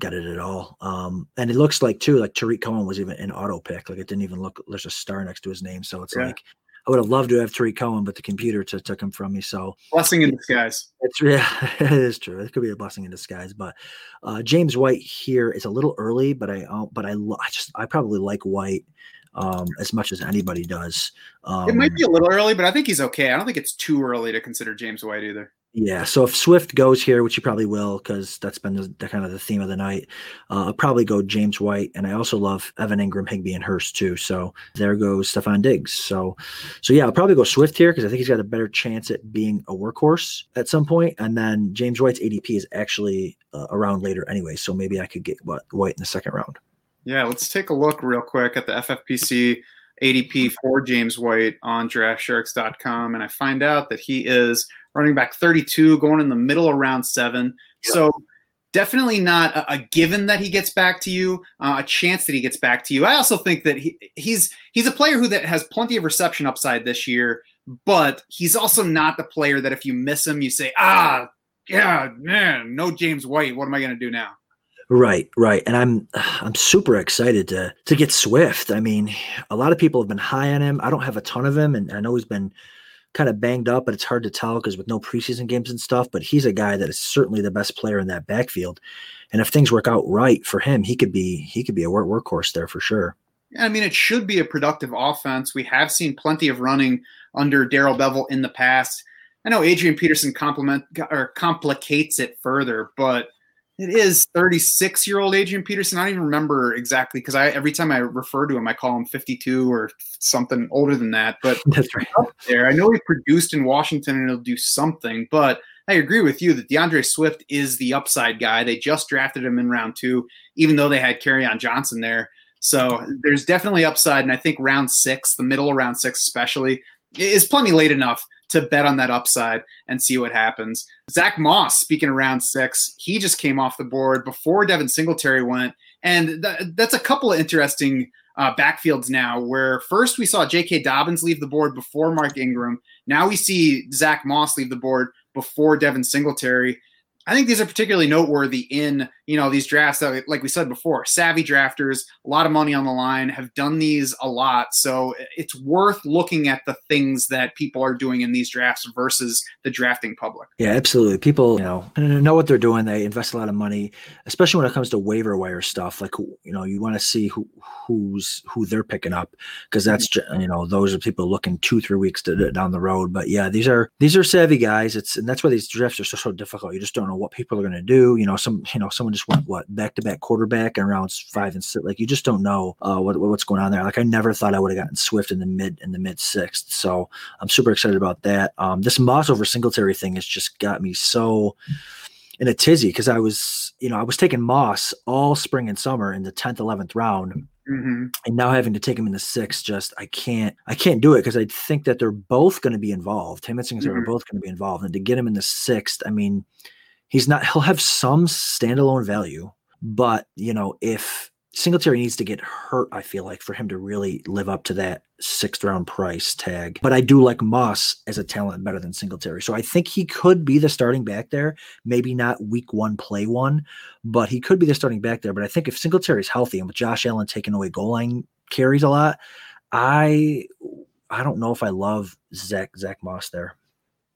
S3: get it at all. Um, and it looks like too like Tarik Cohen was even an auto pick. Like it didn't even look. There's a star next to his name, so it's
S2: Yeah.
S3: like I would have loved to have Tarik Cohen, but the computer t- took him from me. So
S2: Blessing in disguise.
S3: it's yeah, it is true. It could be a blessing in disguise. But uh, James White here is a little early, but I uh, but I lo- I just I probably like White um, as much as anybody does. Um,
S2: It might be a little early, but I think he's okay. I don't think it's too early to consider James White either.
S3: Yeah, so if Swift goes here, which he probably will, because that's been the, the kind of the theme of the night, uh, I'll probably go James White, and I also love Evan Engram, Higbee, and Hurst too. So there goes Stefon Diggs. So, so yeah, I'll probably go Swift here because I think he's got a better chance at being a workhorse at some point. And then James White's ADP is actually uh, around later anyway, so maybe I could get what White in the second round.
S2: Yeah, let's take a look real quick at the FFPC ADP for James White on draftsharks.com. And I find out that he is running back 32, going in the middle of round seven.
S3: Yeah.
S2: So definitely not a, a given that he gets back to you, uh, a chance that he gets back to you. I also think that he, he's he's a player who that has plenty of reception upside this year, but he's also not the player that if you miss him, you say, ah, yeah, man, no James White. What am I going to do now?
S3: Right, right. And I'm I'm super excited to to get Swift. I mean, a lot of people have been high on him. I don't have a ton of him and I know he's been kind of banged up, but it's hard to tell because with no preseason games and stuff, but he's a guy that is certainly the best player in that backfield. And if things work out right for him, he could be he could be a work workhorse there for sure.
S2: I mean, it should be a productive offense. We have seen plenty of running under Darrell Bevell in the past. I know Adrian Peterson compliment or complicates it further, but it is 36 year old Adrian Peterson. I don't even remember exactly because I every time I refer to him, I call him 52 or something older than that. But
S3: That's right.
S2: there, I know he produced in Washington and he'll do something. But I agree with you that D'Andre Swift is the upside guy. They just drafted him in round two, even though they had Kerryon Johnson there. So there's definitely upside, and I think round six, the middle of round six especially, is plenty late enough to bet on that upside and see what happens. Zach Moss, speaking around six, he just came off the board before Devin Singletary went, and th- that's a couple of interesting uh, backfields now. Where first we saw J.K. Dobbins leave the board before Mark Ingram. Now we see Zach Moss leave the board before Devin Singletary. I think these are particularly noteworthy in you know these drafts that, like we said before, savvy drafters, a lot of money on the line, have done these a lot. So it's worth looking at the things that people are doing in these drafts versus the drafting public.
S3: Yeah, absolutely. People you know know what they're doing. They invest a lot of money, especially when it comes to waiver wire stuff. Like you know, you want to see who who's who they're picking up because that's mm-hmm. you know those are people looking two three weeks to, down the road. But yeah, these are these are savvy guys. It's and that's why these drafts are so so difficult. You just don't know what people are going to do. You know, some you know someone just went what back to back quarterback in rounds five and six. Like you just don't know uh, what what's going on there. Like I never thought I would have gotten Swift in the mid in the mid sixth. So I'm super excited about that. Um, this Moss over Singletary thing has just got me so in a tizzy because I was you know I was taking Moss all spring and summer in the tenth eleventh round. Mm-hmm. And now having to take him in the sixth, just I can't, I can't do it because I think that they're both going to be involved. Him and Singletary mm-hmm. are both going to be involved, and to get him in the sixth, I mean, he's not he'll have some standalone value but you know if singletary needs to get hurt i feel like for him to really live up to that sixth round price tag. But i do like moss as a talent better than singletary. So i think he could be the starting back there. Maybe not week one play one but he could be the starting back there. But i think if singletary is healthy and with josh allen taking away goal line carries a lot i i don't know if i love zach zach moss there.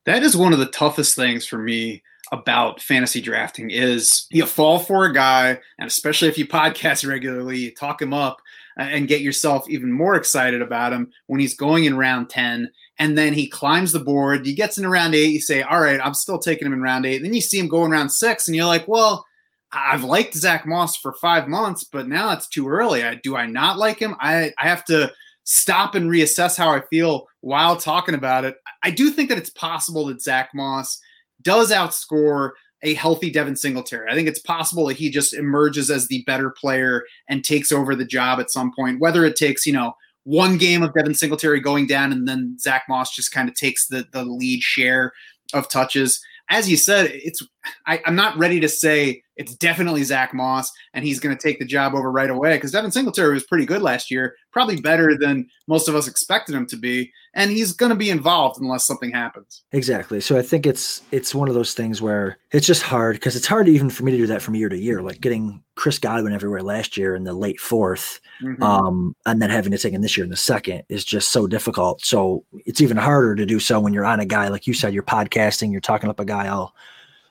S2: That is one of the toughest things for me about fantasy drafting is you fall for a guy, and especially if you podcast regularly, you talk him up and get yourself even more excited about him when he's going in round 10 and then he climbs the board he gets in round eight you say all right i'm still taking him in round eight. And then you see him going round six and you're like well i've liked zach moss for five months but now it's too early. I, do i not like him? I, I have to stop and reassess how i feel while talking about it. I do think that it's possible that zach moss does outscore a healthy Devin Singletary. I think it's possible that he just emerges as the better player and takes over the job at some point, whether it takes, you know, one game of Devin Singletary going down and then Zach Moss just kind of takes the, the lead share of touches. As you said, it's I, am not ready to say it's definitely Zach Moss and he's going to take the job over right away because Devin Singletary was pretty good last year, probably better than most of us expected him to be, and he's going to be involved unless something happens.
S3: Exactly. So I think it's it's one of those things where it's just hard because it's hard even for me to do that from year to year, like getting Chris Godwin everywhere last year in the late 4th mm-hmm. um, and then having to take him this year in the second is just so difficult. So it's even harder to do so when you're on a guy like you said, you're podcasting, you're talking up a guy all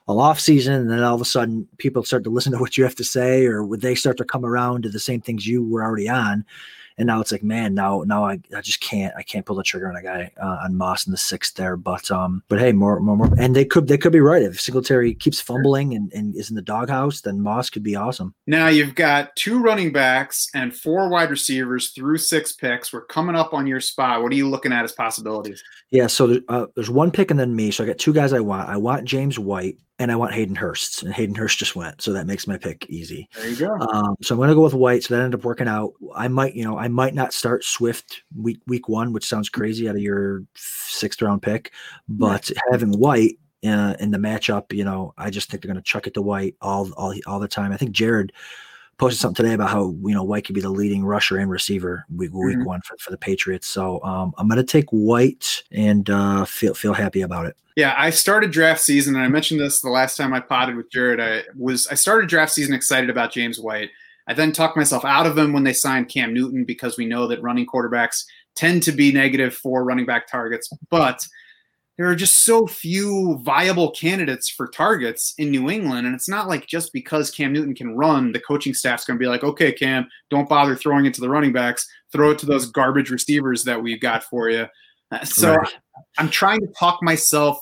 S3: all off season and then all of a sudden people start to listen to what you have to say or would they start to come around to the same things you were already on? And now it's like man now now I, I just can't I can't pull the trigger on a guy uh, on Moss in the sixth there. But um but hey more, more more and they could they could be right. If Singletary keeps fumbling and, and is in the doghouse then Moss could be awesome.
S2: Now you've got two running backs and four wide receivers through six picks. We're coming up on your spot. What are you looking at as possibilities?
S3: Yeah so uh, there's one pick and then me. So I got two guys I want. I want James White and I want Hayden Hurst, and Hayden Hurst just went, so that makes my pick easy.
S2: There you go.
S3: Um, so I'm going to go with White. So that ended up working out. I might, you know, I might not start Swift week week one, which sounds crazy out of your sixth round pick, but right. having White uh, in the matchup, you know, I just think they're going to chuck it to White all all all the time. I think Jared posted something today about how you know White could be the leading rusher and receiver week, week mm-hmm. one for, for the Patriots. So um, I'm going to take White and uh, feel feel happy about it.
S2: Yeah, I started draft season, and I mentioned this the last time I potted with Jared. I was I started draft season excited about James White. I then talked myself out of him when they signed Cam Newton because we know that running quarterbacks tend to be negative for running back targets, but there are just so few viable candidates for targets in New England. And it's not like just because Cam Newton can run, the coaching staff's going to be like, okay, Cam, don't bother throwing it to the running backs. Throw it to those garbage receivers that we've got for you. Uh, so right. I'm trying to talk myself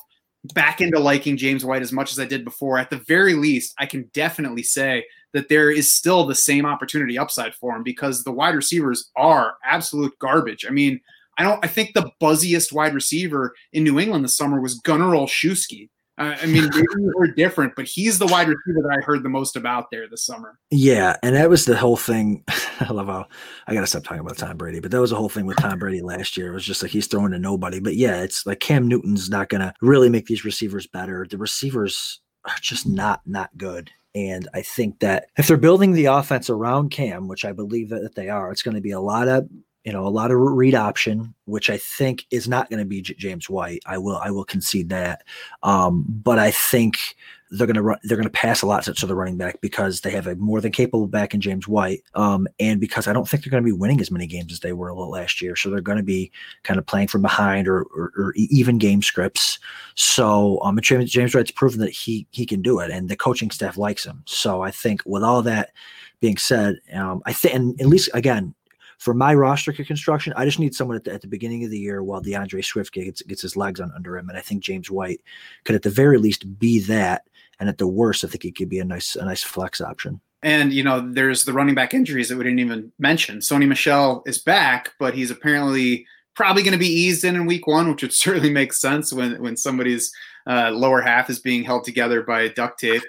S2: back into liking James White as much as I did before. At the very least, I can definitely say that there is still the same opportunity upside for him because the wide receivers are absolute garbage. I mean, I don't I think the buzziest wide receiver in New England this summer was Gunnar Olszewski. Uh, I mean, maybe we're different, but he's the wide receiver that I heard the most about there this summer.
S3: Yeah, and that was the whole thing. I love how I gotta stop talking about Tom Brady, but that was the whole thing with Tom Brady last year. It was just like he's throwing to nobody. But yeah, it's like Cam Newton's not gonna really make these receivers better. The receivers are just not not good. And I think that if they're building the offense around Cam, which I believe that they are, it's going to be a lot of you know a lot of read option which i think is not going to be J- james white. I will i will concede that. Um, but i think they're going to run they're going to pass a lot to the running back because they have a more than capable back in james white um, and because i don't think they're going to be winning as many games as they were last year. So they're going to be kind of playing from behind or, or, or even game scripts. So um, james, james white's proven that he he can do it and the coaching staff likes him. So i think with all that being said, um, I think, and at least again, for my roster construction, I just need someone at the, at the beginning of the year while D'Andre Swift gets gets his legs on under him, and I think James White could at the very least be that, and at the worst, I think he could be a nice a nice flex option.
S2: And you know, there's the running back injuries that we didn't even mention. Sony Michel is back, but he's apparently probably going to be eased in in week one, which would certainly make sense when when somebody's uh, lower half is being held together by duct tape.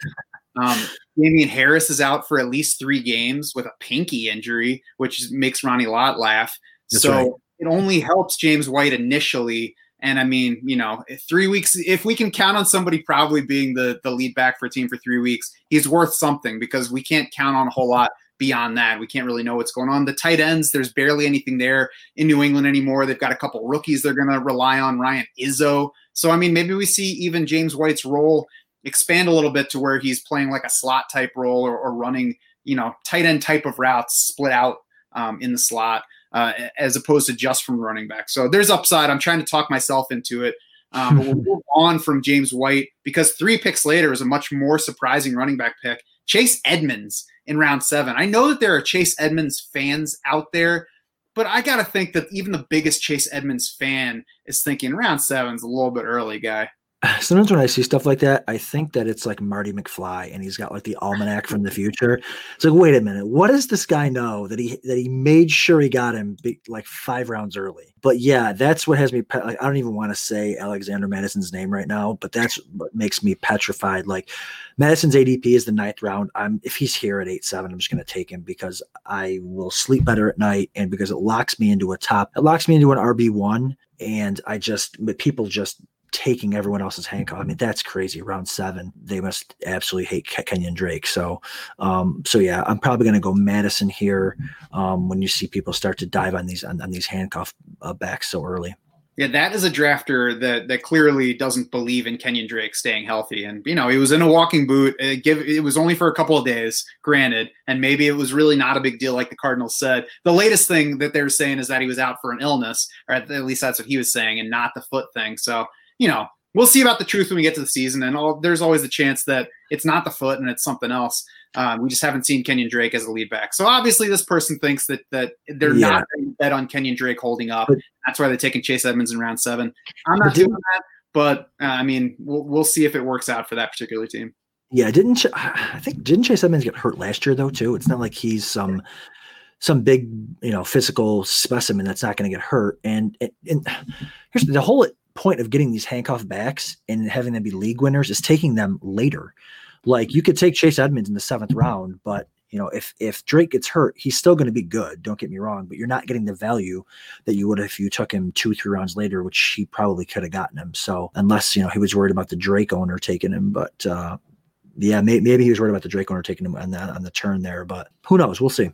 S2: Um, Damien Harris is out for at least three games with a pinky injury, which makes Ronnie Lott laugh. That's so right. it only helps James White initially. And I mean, you know, three weeks, if we can count on somebody probably being the, the lead back for a team for three weeks, he's worth something because we can't count on a whole lot beyond that. We can't really know what's going on. The tight ends, there's barely anything there in New England anymore. They've got a couple rookies they're going to rely on, Ryan Izzo. So, I mean, maybe we see even James White's role expand a little bit to where he's playing like a slot type role or, or running, you know, tight end type of routes split out um, in the slot uh, as opposed to just from running back. So there's upside. I'm trying to talk myself into it. Um, but we'll move on from James White because three picks later is a much more surprising running back pick. Chase Edmonds in round seven. I know that there are Chase Edmonds fans out there, but I got to think that even the biggest Chase Edmonds fan is thinking round seven's a little bit early, guy
S3: sometimes when I see stuff like that, I think that it's like Marty McFly and he's got like the almanac from the future. It's like, wait a minute, what does this guy know that he that he made sure he got him be, like five rounds early? But yeah, that's what has me. Pe- like, I don't even want to say Alexander Mattison's name right now, but that's what makes me petrified. Like Mattison's ADP is the ninth round. I'm if he's here at eight seven, I'm just going to take him because I will sleep better at night and because it locks me into a top. It locks me into an RB one and I just people just taking everyone else's handcuff. I mean, that's crazy. Round seven, they must absolutely hate Kenyan Drake. So, um, so yeah, I'm probably going to go Mattison here. Um, when you see people start to dive on these on, on these handcuff uh, backs so early.
S2: Yeah, that is a drafter that that clearly doesn't believe in Kenyan Drake staying healthy. And you know, he was in a walking boot. It, uh, give it was only for a couple of days, granted, and maybe it was really not a big deal, like the Cardinals said. The latest thing that they're saying is that he was out for an illness, or at least that's what he was saying, and not the foot thing. So you know, we'll see about the truth when we get to the season. And all, there's always the chance that it's not the foot and it's something else. Um, we just haven't seen Kenyan Drake as a lead back. So obviously, this person thinks that that they're yeah. not bet on Kenyan Drake holding up. But, That's why they're taking Chase Edmonds in round seven. I'm not doing that, but uh, I mean, we'll, we'll see if it works out for that particular team.
S3: Yeah, didn't I think didn't Chase Edmonds get hurt last year though too? It's not like he's some some big you know physical specimen that's not going to get hurt. And, and, and here's the whole point of getting these handcuff backs and having them be league winners is taking them later. Like you could take Chase Edmonds in the seventh round, but you know if if Drake gets hurt, he's still going to be good. Don't get me wrong, but you're not getting the value that you would if you took him two three rounds later, which he probably could have gotten him. So unless you know he was worried about the Drake owner taking him, but uh, yeah, may, maybe he was worried about the Drake owner taking him on on the turn there, but who knows? We'll see.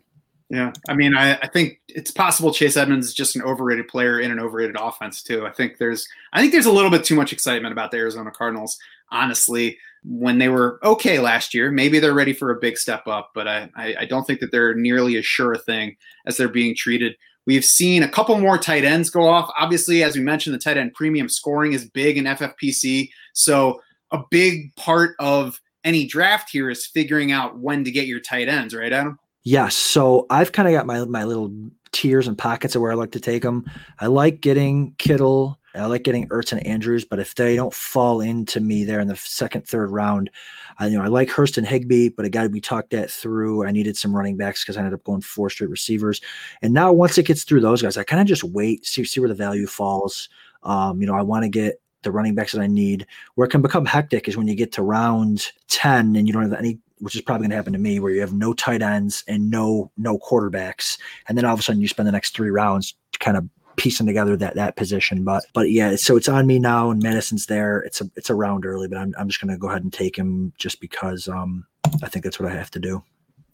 S2: Yeah, I mean, I, I, think it's possible Chase Edmonds is just an overrated player in an overrated offense too. I think there's, I think there's a little bit too much excitement about the Arizona Cardinals. Honestly, when they were okay last year, maybe they're ready for a big step up, but I, I, I don't think that they're nearly as sure a thing as they're being treated. We've seen a couple more tight ends go off. Obviously, as we mentioned, the tight end premium scoring is big in FFPC, so a big part of any draft here is figuring out when to get your tight ends, right, Adam?
S3: Yes. So I've kind of got my my little tiers and pockets of where I like to take them. I like getting Kittle. I like getting Ertz and Andrews, but if they don't fall into me there in the second, third round, I you know I like Hurst and Higbee, but I got to be talked that through. I needed some running backs because I ended up going four straight receivers, and now once it gets through those guys, I kind of just wait, see see where the value falls. Um, you know, I want to get the running backs that I need. Where it can become hectic is when you get to round 10 and you don't have any which is probably going to happen to me where you have no tight ends and no no quarterbacks and then all of a sudden you spend the next 3 rounds kind of piecing together that that position but but yeah so it's on me now and Mattison's there it's a it's a round early but I'm I'm just going to go ahead and take him just because um I think that's what I have to do.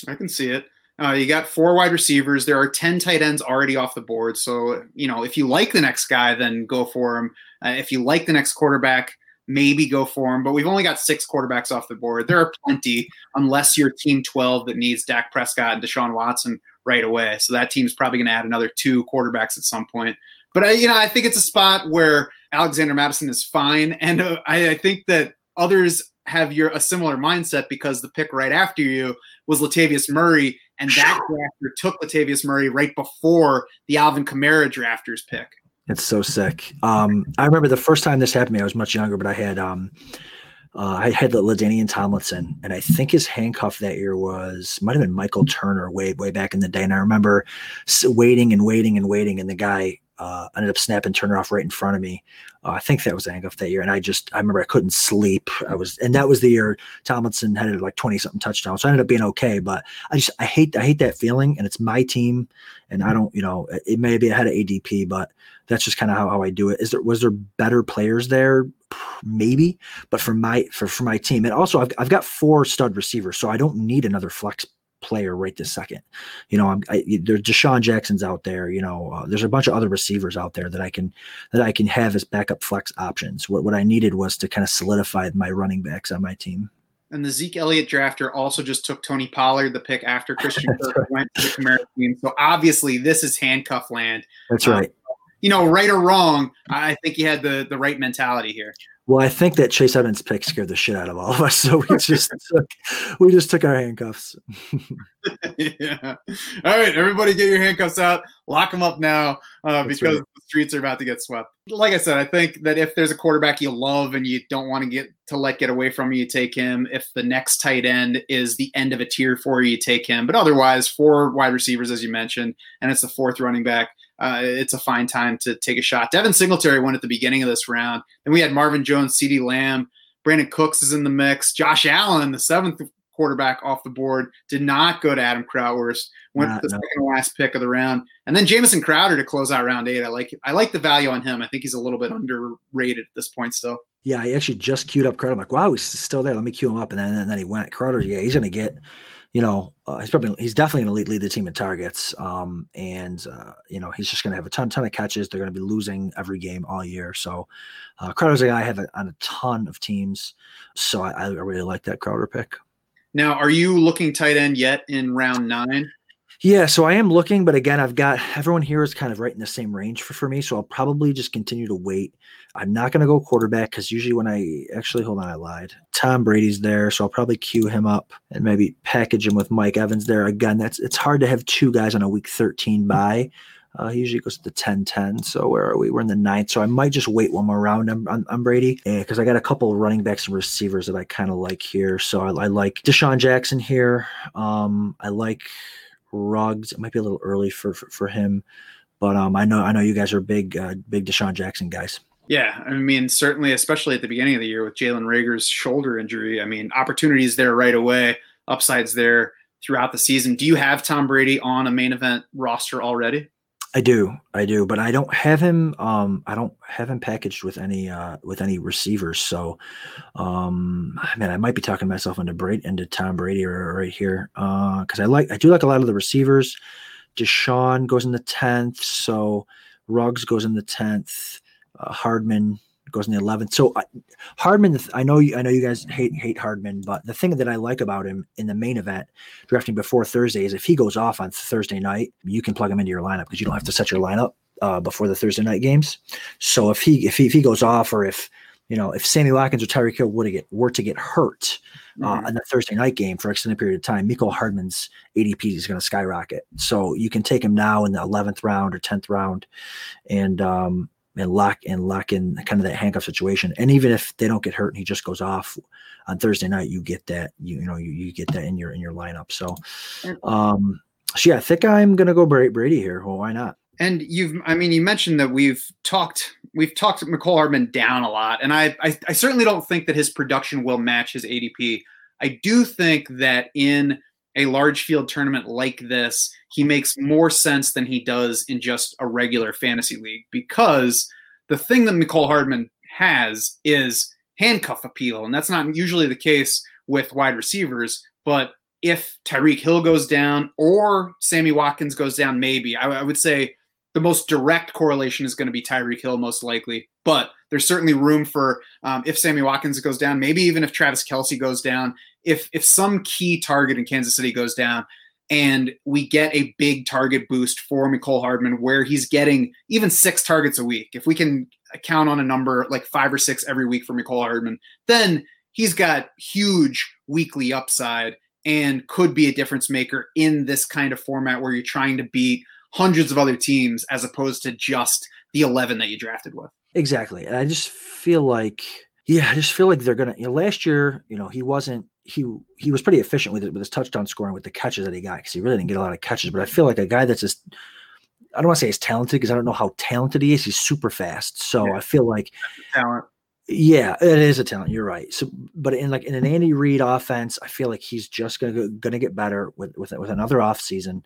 S2: I can see it. Uh, you got four wide receivers. There are 10 tight ends already off the board. So, you know, if you like the next guy, then go for him. Uh, if you like the next quarterback, maybe go for him. But we've only got six quarterbacks off the board. There are plenty, unless you're team 12 that needs Dak Prescott and Deshaun Watson right away. So that team's probably going to add another two quarterbacks at some point. But, I, you know, I think it's a spot where Alexander Mattison is fine. And uh, I, I think that others have your a similar mindset because the pick right after you was Latavius Murray, and that drafter took Latavius Murray right before the Alvin Kamara drafters pick.
S3: It's so sick. Um, I remember the first time this happened to me, I was much younger, but I had um, uh, I had the LaDainian Tomlinson, and I think his handcuff that year was might have been Michael Turner way way back in the day. And I remember waiting and waiting and waiting, and the guy uh, ended up snapping Turner off right in front of me. Uh, I think that was handcuff that year, and I just I remember I couldn't sleep. I was, and that was the year Tomlinson had like twenty something touchdowns. So I ended up being okay, but I just I hate I hate that feeling, and it's my team, and I don't you know it may be ahead of ADP, but that's just kind of how, how I do it. Is there was there better players there? Maybe, but for my for for my team, and also I've I've got four stud receivers, so I don't need another flex player right this second. You know, I'm, I, there's DeSean Jackson's out there. You know, uh, there's a bunch of other receivers out there that I can that I can have as backup flex options. What what I needed was to kind of solidify my running backs on my team.
S2: And the Zeke Elliott drafter also just took Tony Pollard, the pick after Christian Kirk right. went to the Kamara team. So obviously, this is handcuff land.
S3: That's right.
S2: You know, right or wrong, I think he had the the right mentality here.
S3: Well, I think that Chase Edmonds pick scared the shit out of all of us, so we just took, we just took our handcuffs.
S2: yeah. All right, everybody, get your handcuffs out. Lock them up now uh, because right. the streets are about to get swept. Like I said, I think that if there's a quarterback you love and you don't want to get to let get away from you, you take him. If the next tight end is the end of a tier for you, you take him. But otherwise, four wide receivers, as you mentioned, and it's the fourth running back uh, it's a fine time to take a shot. Devin Singletary won at the beginning of this round. Then we had Marvin Jones, CeeDee Lamb, Brandin Cooks is in the mix. Josh Allen, the seventh quarterback off the board, did not go to Adam Crowhurst. Went nah, the no. second last pick of the round, and then Jamison Crowder to close out round eight. I like I like the value on him. I think he's a little bit underrated at this point still.
S3: Yeah, I actually just queued up Crowder. I'm like, wow, he's still there. Let me queue him up, and then and then he went. Crowder, yeah, he's gonna get you know, uh, he's probably he's definitely going to lead, lead the team in targets. Um, and uh, you know, he's just going to have a ton ton of catches. They're going to be losing every game all year. So, uh, Crowder's a guy I have on a ton of teams. So I, I really like that Crowder pick.
S2: Now, are you looking tight end yet in round nine?
S3: Yeah, so I am looking, but again, I've got everyone here is kind of right in the same range for, for me. So I'll probably just continue to wait. I'm not going to go quarterback because usually when I actually hold on, I lied. Tom Brady's there, so I'll probably queue him up and maybe package him with Mike Evans there. Again, that's it's hard to have two guys on a week 13 buy. Uh, he usually goes to the 10 10. So where are we? We're in the ninth. So I might just wait one more round on, on, on Brady because I got a couple of running backs and receivers that I kind of like here. So I, I like DeSean Jackson here. Um, I like Ruggs. It might be a little early for for, for him, but um, I know I know you guys are big uh, big DeSean Jackson guys.
S2: Yeah, I mean, certainly, especially at the beginning of the year with Jalen Reagor's shoulder injury. I mean, opportunities there right away, upsides there throughout the season. Do you have Tom Brady on a main event roster already?
S3: I do, I do, but I don't have him. Um, I don't have him packaged with any uh with any receivers. So, um, man, I might be talking myself into Brady into Tom Brady right here. Uh, because I like I do like a lot of the receivers. DeSean goes in the tenth, so Ruggs goes in the tenth. Uh, Hardman goes in the 11th. So uh, Hardman, I know you, I know you guys hate hate Hardman, but the thing that I like about him in the main event, drafting before Thursday, is if he goes off on Thursday night, you can plug him into your lineup because you don't have to set your lineup uh, before the Thursday night games. So if he if he if he goes off, or if you know if Sammy Watkins or Tyreek Hill were to get were to get hurt uh, mm-hmm. in the Thursday night game for extended period of time, Mecole Hardman's ADP is going to skyrocket. So you can take him now in the 11th round or 10th round, and um, and lock and lock in kind of that handcuff situation. And even if they don't get hurt and he just goes off on Thursday night, you get that you, you know you, you get that in your in your lineup. So, um, so yeah, I think I'm gonna go Brady here. Well, why not?
S2: And you've, I mean, you mentioned that we've talked, we've talked Mecole Hardman down a lot, and I, I, I certainly don't think that his production will match his ADP. I do think that in a large field tournament like this, he makes more sense than he does in just a regular fantasy league because the thing that Mecole Hardman has is handcuff appeal, and that's not usually the case with wide receivers. But if Tyreek Hill goes down or Sammy Watkins goes down, maybe I, I would say the most direct correlation is going to be Tyreek Hill, most likely. But there's certainly room for um, if Sammy Watkins goes down, maybe even if Travis Kelce goes down, if if some key target in Kansas City goes down, and we get a big target boost for Mecole Hardman, where he's getting even six targets a week. If we can count on a number like five or six every week for Mecole Hardman, then he's got huge weekly upside and could be a difference maker in this kind of format where you're trying to beat hundreds of other teams as opposed to just the 11 that you drafted with.
S3: Exactly. And I just feel like, yeah, I just feel like they're going to, you know, last year, you know, he wasn't, he, he was pretty efficient with it, with his touchdown scoring, with the catches that he got, because he really didn't get a lot of catches. But I feel like a guy that's just, I don't want to say he's talented because I don't know how talented he is. He's super fast. So yeah. I feel like
S2: talent.
S3: Yeah, it is a talent. You're right. So, but in like in an Andy Reid offense, I feel like he's just gonna gonna get better with with with another off season,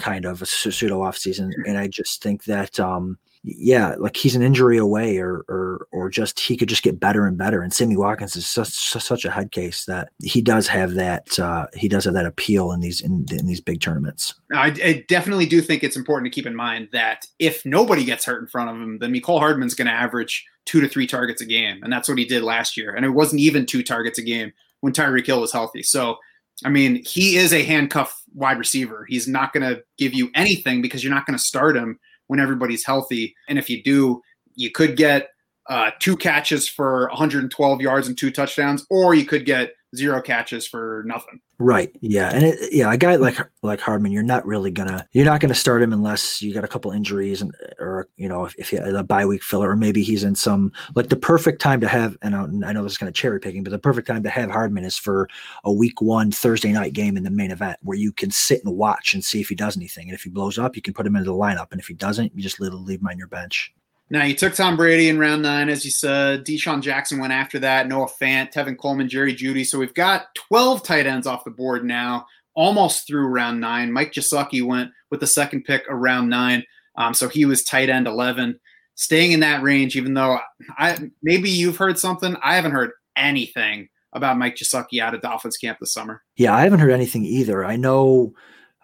S3: kind of a pseudo off season. And I just think that um, yeah, like he's an injury away, or or or just he could just get better and better. And Sammy Watkins is such such a head case that he does have that uh, he does have that appeal in these in, in these big tournaments.
S2: I, I, definitely do think it's important to keep in mind that if nobody gets hurt in front of him, then Mecole Hardman's going to average two to three targets a game, and that's what he did last year. And it wasn't even two targets a game when Tyreek Hill was healthy. So. I mean, he is a handcuff wide receiver. He's not going to give you anything because you're not going to start him when everybody's healthy. And if you do, you could get uh, two catches for 112 yards and two touchdowns, or you could get zero catches for nothing.
S3: Right. Yeah. And it, yeah, a guy like like Hardman, you're not really gonna you're not gonna start him unless you got a couple injuries and or you know if, if you a bye week filler or maybe he's in some like the perfect time to have. And I, know this is kind of cherry picking, but the perfect time to have Hardman is for a week one Thursday night game in the main event where you can sit and watch and see if he does anything. And if he blows up, you can put him into the lineup. And if he doesn't, you just leave him on your bench.
S2: Now you took Tom Brady in round nine, as you said. DeSean Jackson went after that. Noah Fant, Tevin Coleman, Jerry Jeudy. So we've got 12 tight ends off the board now, almost through round nine. Mike Gesicki went with the second pick around nine. Um, so he was tight end 11, staying in that range, even though I maybe you've heard something. I haven't heard anything about Mike Gesicki out of Dolphins camp this summer.
S3: Yeah, I haven't heard anything either. I know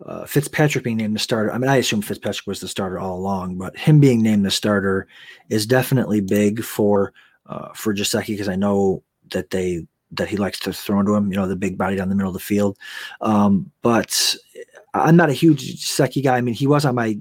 S3: uh, Fitzpatrick being named the starter. I mean, I assume Fitzpatrick was the starter all along, but him being named the starter is definitely big for uh, for Gesicki because I know that they that he likes to throw into him. You know, the big body down the middle of the field. Um, but I'm not a huge Gesicki guy. I mean, he was on my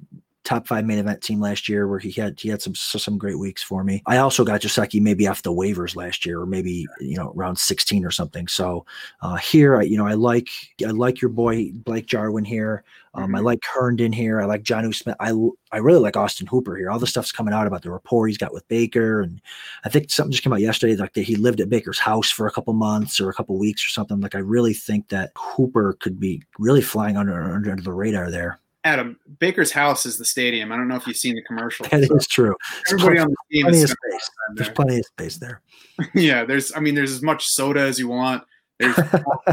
S3: top five main event team last year where he had he had some some great weeks for me. I also got Gesicki maybe off the waivers last year or maybe you know around 16 or something. So uh, here I you know I like I like your boy Blake Jarwin here. Um, mm-hmm. I like Herndon here. I like Jonnu Smith. I I really like Austin Hooper here. All the stuff's coming out about the rapport he's got with Baker, and I think something just came out yesterday like that he lived at Baker's house for a couple months or a couple weeks or something. Like I really think that Hooper could be really flying under under the radar there.
S2: Adam, Baker's house is the stadium. I don't know if you've seen the commercial.
S3: That so. is true.
S2: Everybody on the team plenty
S3: of space. There's plenty of space there.
S2: yeah, there's. I mean, there's as much soda as you want. There's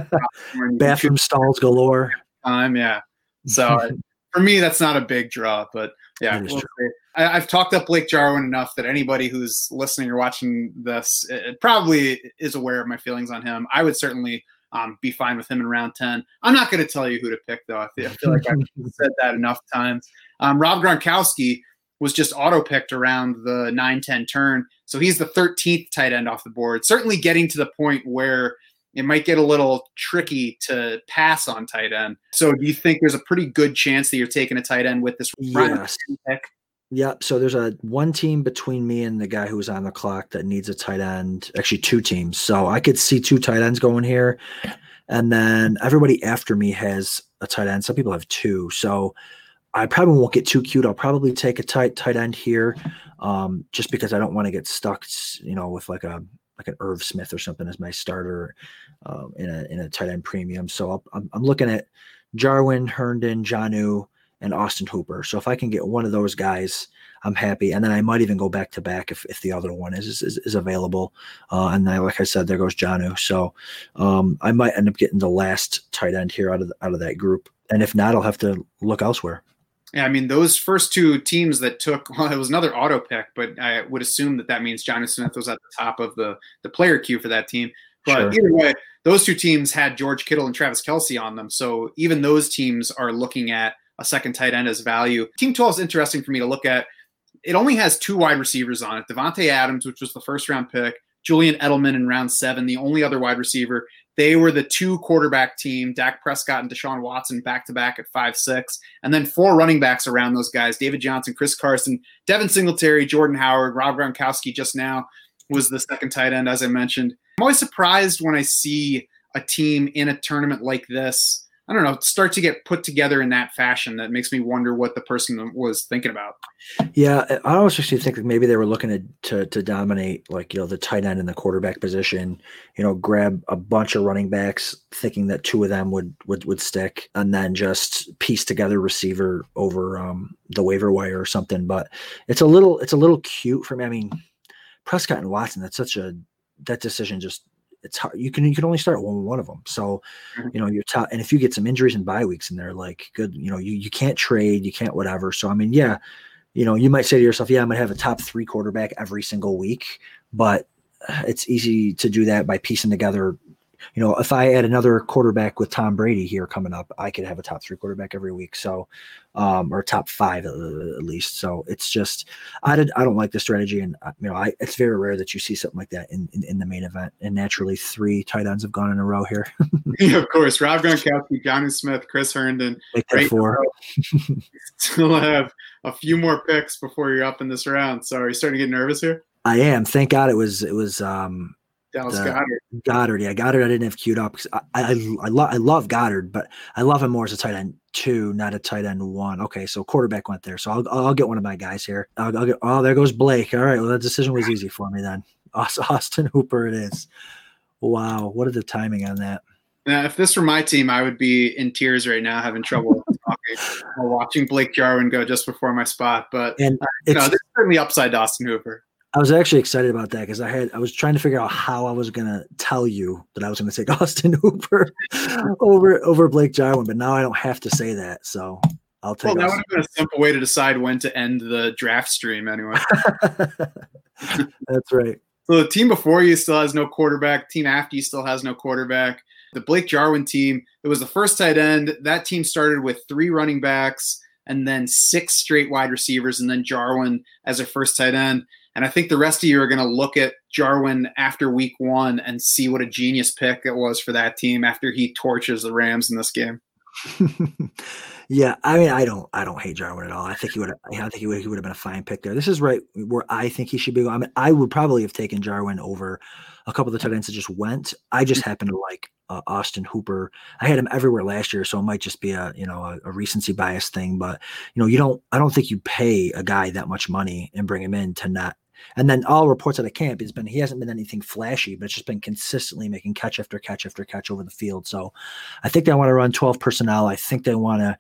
S3: bathroom stalls galore.
S2: Time, yeah. So uh, for me, that's not a big draw, but yeah, we'll I, have talked up Blake Jarwin enough that anybody who's listening or watching this probably is aware of my feelings on him. I would certainly um, be fine with him in round 10. I'm not going to tell you who to pick, though. I feel, I feel like I've said that enough times. Um, Rob Gronkowski was just auto picked around the 9 10 turn. So he's the 13th tight end off the board. Certainly getting to the point where it might get a little tricky to pass on tight end. So do you think there's a pretty good chance that you're taking a tight end with this
S3: yes. pick? Yep. So there's a one team between me and the guy who's on the clock that needs a tight end. Actually, two teams. So I could see two tight ends going here, and then everybody after me has a tight end. Some people have two. So I probably won't get too cute. I'll probably take a tight tight end here, um, just because I don't want to get stuck, you know, with like a like an Irv Smith or something as my starter um, in a in a tight end premium. So i am I'm looking at Jarwin, Herndon, Jonnu and Austin Hooper. So if I can get one of those guys, I'm happy. And then I might even go back to back if, if the other one is is, is available. Uh, and then, like I said, there goes Jonnu. So um, I might end up getting the last tight end here out of the, out of that group. And if not, I'll have to look elsewhere.
S2: Yeah, I mean those first two teams that took well, it was another auto pick, but I would assume that that means Jonnu Smith was at the top of the the player queue for that team. But sure. either way, those two teams had George Kittle and Travis Kelce on them, so even those teams are looking at a second tight end as value. Team 12 is interesting for me to look at. It only has two wide receivers on it: Davante Adams, which was the first round pick, Julian Edelman in round seven, the only other wide receiver. They were the two quarterback team, Dak Prescott and Deshaun Watson back to back at five six, and then four running backs around those guys: David Johnson, Chris Carson, Devin Singletary, Jordan Howard, Rob Gronkowski. Just now was the second tight end, as I mentioned. I'm always surprised when I see a team in a tournament like this I don't know, start to get put together in that fashion that makes me wonder what the person was thinking about.
S3: Yeah, I was actually thinking maybe they were looking to, to, to dominate, like you know, the tight end and the quarterback position. You know, grab a bunch of running backs, thinking that two of them would would would stick, and then just piece together receiver over um, the waiver wire or something. But it's a little it's a little cute for me. I mean, Prescott and Watson. That's such a that decision just it's hard. You can you can only start one one of them. So, mm-hmm. you know, you're top. And if you get some injuries and bye weeks in there, like good, you know, you you can't trade, you can't whatever. So I mean, yeah, you know, you might say to yourself, yeah, I'm gonna have a top three quarterback every single week, but it's easy to do that by piecing together you know, if I had another quarterback with Tom Brady here coming up, I could have a top three quarterback every week. So, um, or top five at, least. So it's just, I did, I don't like the strategy, and uh, you know, I it's very rare that you see something like that in, in, in the main event. And naturally, three tight ends have gone in a row here.
S2: yeah, of course, Rob Gronkowski, Jonnu Smith, Chris Herndon.
S3: Right four.
S2: still have a few more picks before you're up in this round. So, are you starting to get nervous here?
S3: I am. Thank God it was it was um
S2: Dallas Goedert.
S3: Goedert, yeah, Goedert. I didn't have queued up because I I, I, lo- I love Goddard, but I love him more as a tight end two, not a tight end one. Okay, so quarterback went there, so I'll I'll get one of my guys here. I'll, I'll get, oh, there goes Blake. All right, well that decision was easy for me then. Austin Hooper, it is. Wow, what are the timing on that?
S2: Now, if this were my team, I would be in tears right now, having trouble talking while watching Blake Jarwin go just before my spot. But and uh, you know, there's certainly upside to Austin Hooper.
S3: I was actually excited about that because I had I was trying to figure out how I was gonna tell you that I was gonna take Austin Hooper over over Blake Jarwin, but now I don't have to say that. So I'll take.
S2: Well, that would have been a simple way to decide when to end the draft stream, anyway.
S3: That's right.
S2: So the team before you still has no quarterback. Team after you still has no quarterback. The Blake Jarwin team. It was the first tight end. That team started with three running backs and then six straight wide receivers, and then Jarwin as a first tight end. And I think the rest of you are going to look at Jarwin after week one and see what a genius pick it was for that team after he torches the Rams in this game.
S3: yeah, I mean, I don't, I don't hate Jarwin at all. I think he would, I think he would, he would have been a fine pick there. This is right where I think he should be. I mean, I would probably have taken Jarwin over a couple of the tight ends that just went. I just happen to like uh, Austin Hooper. I had him everywhere last year, so it might just be a you know a, a, recency bias thing. But you know, you don't. I don't think you pay a guy that much money and bring him in to not and then all reports out of camp has been he hasn't been anything flashy, but it's just been consistently making catch after catch after catch over the field. So I think they want to run 12 personnel. I think they want to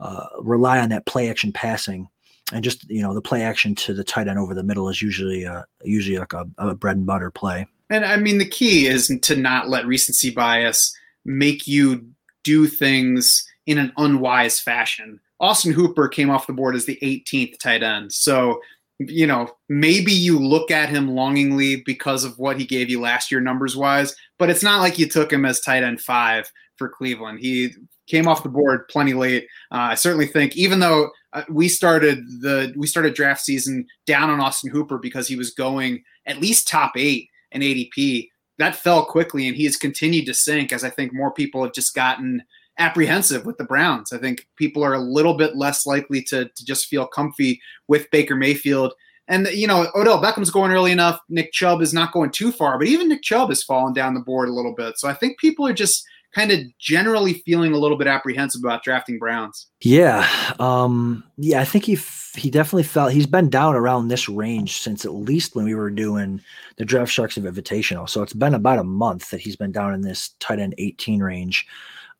S3: uh, rely on that play action passing. And just you know, the play action to the tight end over the middle is usually uh, usually like a, a bread and butter play.
S2: And I mean, the key is to not let recency bias make you do things in an unwise fashion. Austin Hooper came off the board as the 18th tight end. So you know, maybe you look at him longingly because of what he gave you last year numbers wise, but it's not like you took him as tight end five for Cleveland. He came off the board plenty late. Uh, I certainly think, even though uh, we started the we started draft season down on Austin Hooper because he was going at least top eight in ADP, that fell quickly, and he has continued to sink as I think more people have just gotten apprehensive with the Browns. I think people are a little bit less likely to, to just feel comfy with Baker Mayfield. And, you know, Odell Beckham's going early enough. Nick Chubb is not going too far, but even Nick Chubb has fallen down the board a little bit. So I think people are just kind of generally feeling a little bit apprehensive about drafting Browns.
S3: Yeah. Um, yeah, I think he he definitely felt he's been down around this range since at least when we were doing the Draft Sharks of Invitational. So it's been about a month that he's been down in this tight end 18 range.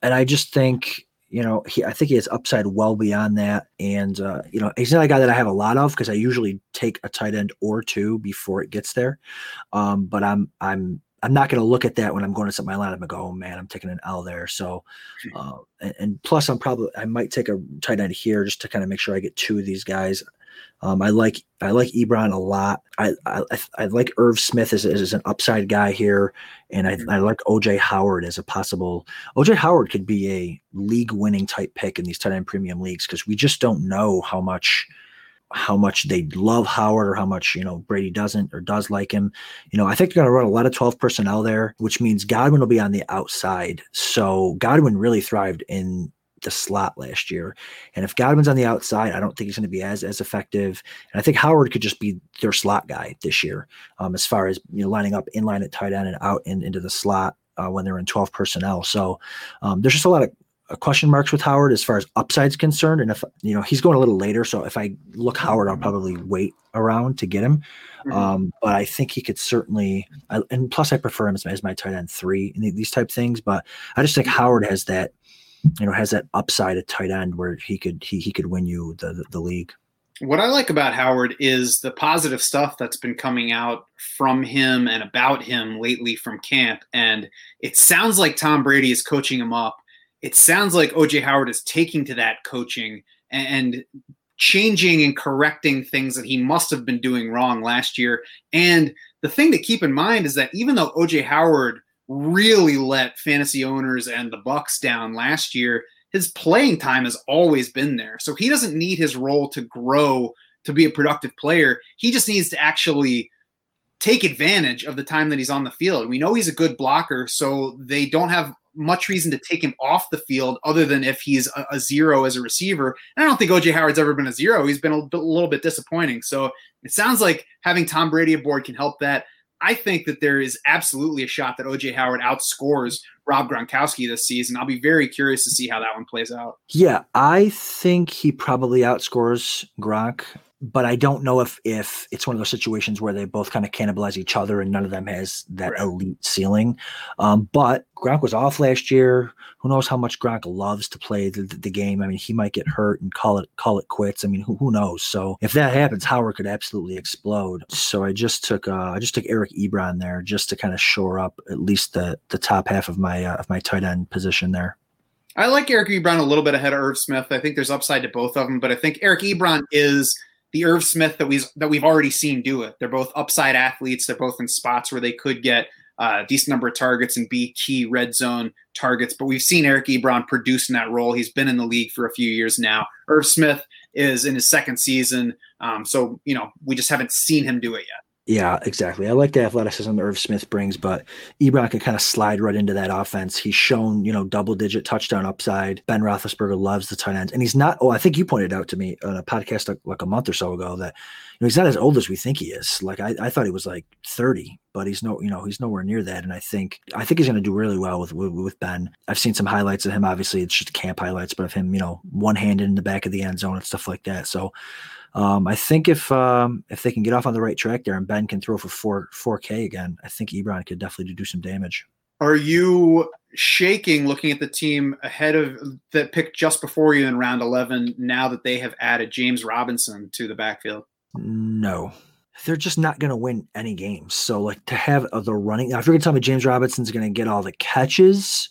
S3: And I just think, You know, he I think he has upside well beyond that, and uh, you know, he's not a guy that I have a lot of because I usually take a tight end or two before it gets there. Um, but I'm I'm I'm not going to look at that when I'm going to set my lineup and go, oh man, I'm taking an L there. So, uh, and, and, plus, I'm probably I might take a tight end here just to kind of make sure I get two of these guys. Um, I like I like Ebron a lot. I I, I like Irv Smith as, as an upside guy here, and I, I like OJ Howard as a possible. OJ Howard could be a league winning type pick in these tight end premium leagues because we just don't know how much how much they love Howard or how much you know Brady doesn't or does like him. You know, I think they're going to run a lot of 12 personnel there, which means Godwin will be on the outside. So Godwin really thrived in the slot last year. And if Godwin's on the outside, I don't think he's going to be as as effective. And I think Howard could just be their slot guy this year, um, as far as you know, lining up in line at tight end and out in, into the slot uh, when they're in 12 personnel. So um, there's just a lot of uh, question marks with Howard as far as upside's concerned. And if you know he's going a little later, so if I look Howard, I'll probably wait around to get him. Mm-hmm. Um, but I think he could certainly, I, and plus I prefer him as, as my tight end three in these type things. But I just think Howard has that you know has that upside at tight end where he could he, he could win you the, the, the league.
S2: What i like about howard is the positive stuff that's been coming out from him and about him lately from camp. And it sounds like tom brady is coaching him up. It sounds like oj howard is taking to that coaching and changing and correcting things that he must have been doing wrong last year. And the thing to keep in mind is that even though oj howard really let fantasy owners and the Bucs down last year, his playing time has always been there. So he doesn't need his role to grow to be a productive player. He just needs to actually take advantage of the time that he's on the field. We know he's a good blocker, so they don't have much reason to take him off the field other than if he's a, a zero as a receiver. And I don't think OJ Howard's ever been a zero. He's been a, a little bit disappointing. So it sounds like having Tom Brady aboard can help that. I think that there is absolutely a shot that OJ Howard outscores Rob Gronkowski this season. I'll be very curious to see how that one plays out.
S3: Yeah, I think he probably outscores Gronk but I don't know if if it's one of those situations where they both kind of cannibalize each other and none of them has that right. elite ceiling. Um, but Gronk was off last year. Who knows how much Gronk loves to play the, the, game? I mean, he might get hurt and call it call it quits. I mean, who, who knows? So if that happens, Howard could absolutely explode. So I just took uh, I just took Eric Ebron there just to kind of shore up at least the the top half of my uh, of my tight end position there.
S2: I like Eric Ebron a little bit ahead of Irv Smith. I think there's upside to both of them, but I think Eric Ebron is the Irv Smith that we've that we've already seen do it. They're both upside athletes. They're both in spots where they could get uh, a decent number of targets and be key red zone targets. But we've seen Eric Ebron produce in that role. He's been in the league for a few years now. Irv Smith is in his second season, um, so you know we just haven't seen him do it yet.
S3: Yeah, exactly. I like the athleticism that Irv Smith brings, but Ebron can kind of slide right into that offense. He's shown, you know, double digit touchdown upside. Ben Roethlisberger loves the tight ends. And he's not, oh, I think you pointed out to me on a podcast like, a month or so ago that you know, he's not as old as we think he is. Like I, I thought he was like 30, but he's no, you know, he's nowhere near that. And I think, I think he's going to do really well with, with, with Ben. I've seen some highlights of him. Obviously, it's just camp highlights, but of him, you know, one handed in the back of the end zone and stuff like that. So, um, I think if um, if they can get off on the right track there and Ben can throw for four four K again, I think Ebron could definitely do some damage.
S2: Are you shaking looking at the team ahead of that pick just before you in round eleven? Now that they have added James Robinson to the backfield,
S3: no, they're just not going to win any games. So like to have the running, now if you're going to tell me James Robinson's going to get all the catches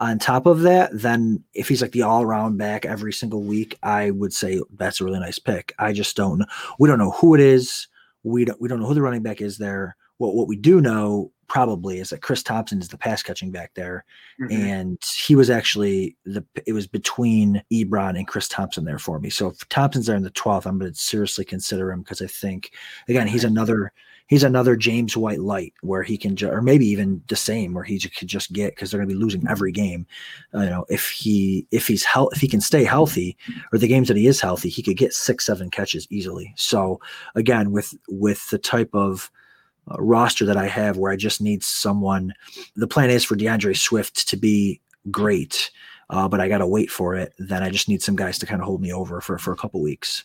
S3: on top of that, then if he's like the all around back every single week, I would say that's a really nice pick. I just don't. We don't know who it is. We don't we don't know who the running back is there. What what we do know probably is that Chris Thompson is the pass catching back there, mm-hmm. and he was actually the it was between Ebron and Chris Thompson there for me. So if Thompson's there in the twelfth, I'm going to seriously consider him because I think again he's another he's another James White light where he can, ju- or maybe even the same where he could just get because they're going to be losing every game. Uh, you know, if he if he's health if he can stay healthy, or the games that he is healthy, he could get six seven catches easily. So again, with with the type of roster that I have, where I just need someone, the plan is for D'Andre Swift to be great. Uh, but I got to wait for it. Then I just need some guys to kind of hold me over for, for a couple weeks.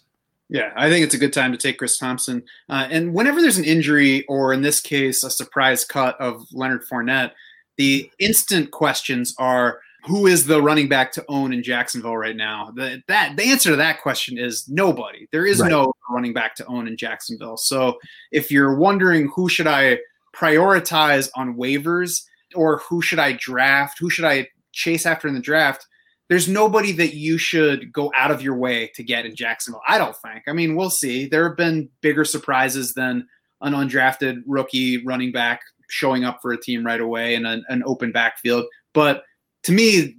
S2: Yeah, I think it's a good time to take Chris Thompson. Uh, and whenever there's an injury, or in this case, a surprise cut of Leonard Fournette, the instant questions are who is the running back to own in Jacksonville right now? The, that the answer to that question is nobody. There is
S3: Right.
S2: no running back to own in Jacksonville. So if you're wondering who should I prioritize on waivers or who should I draft, who should I chase after in the draft, there's nobody that you should go out of your way to get in Jacksonville. I don't think. I mean, we'll see. There have been bigger surprises than an undrafted rookie running back showing up for a team right away in an, an open backfield. But to me,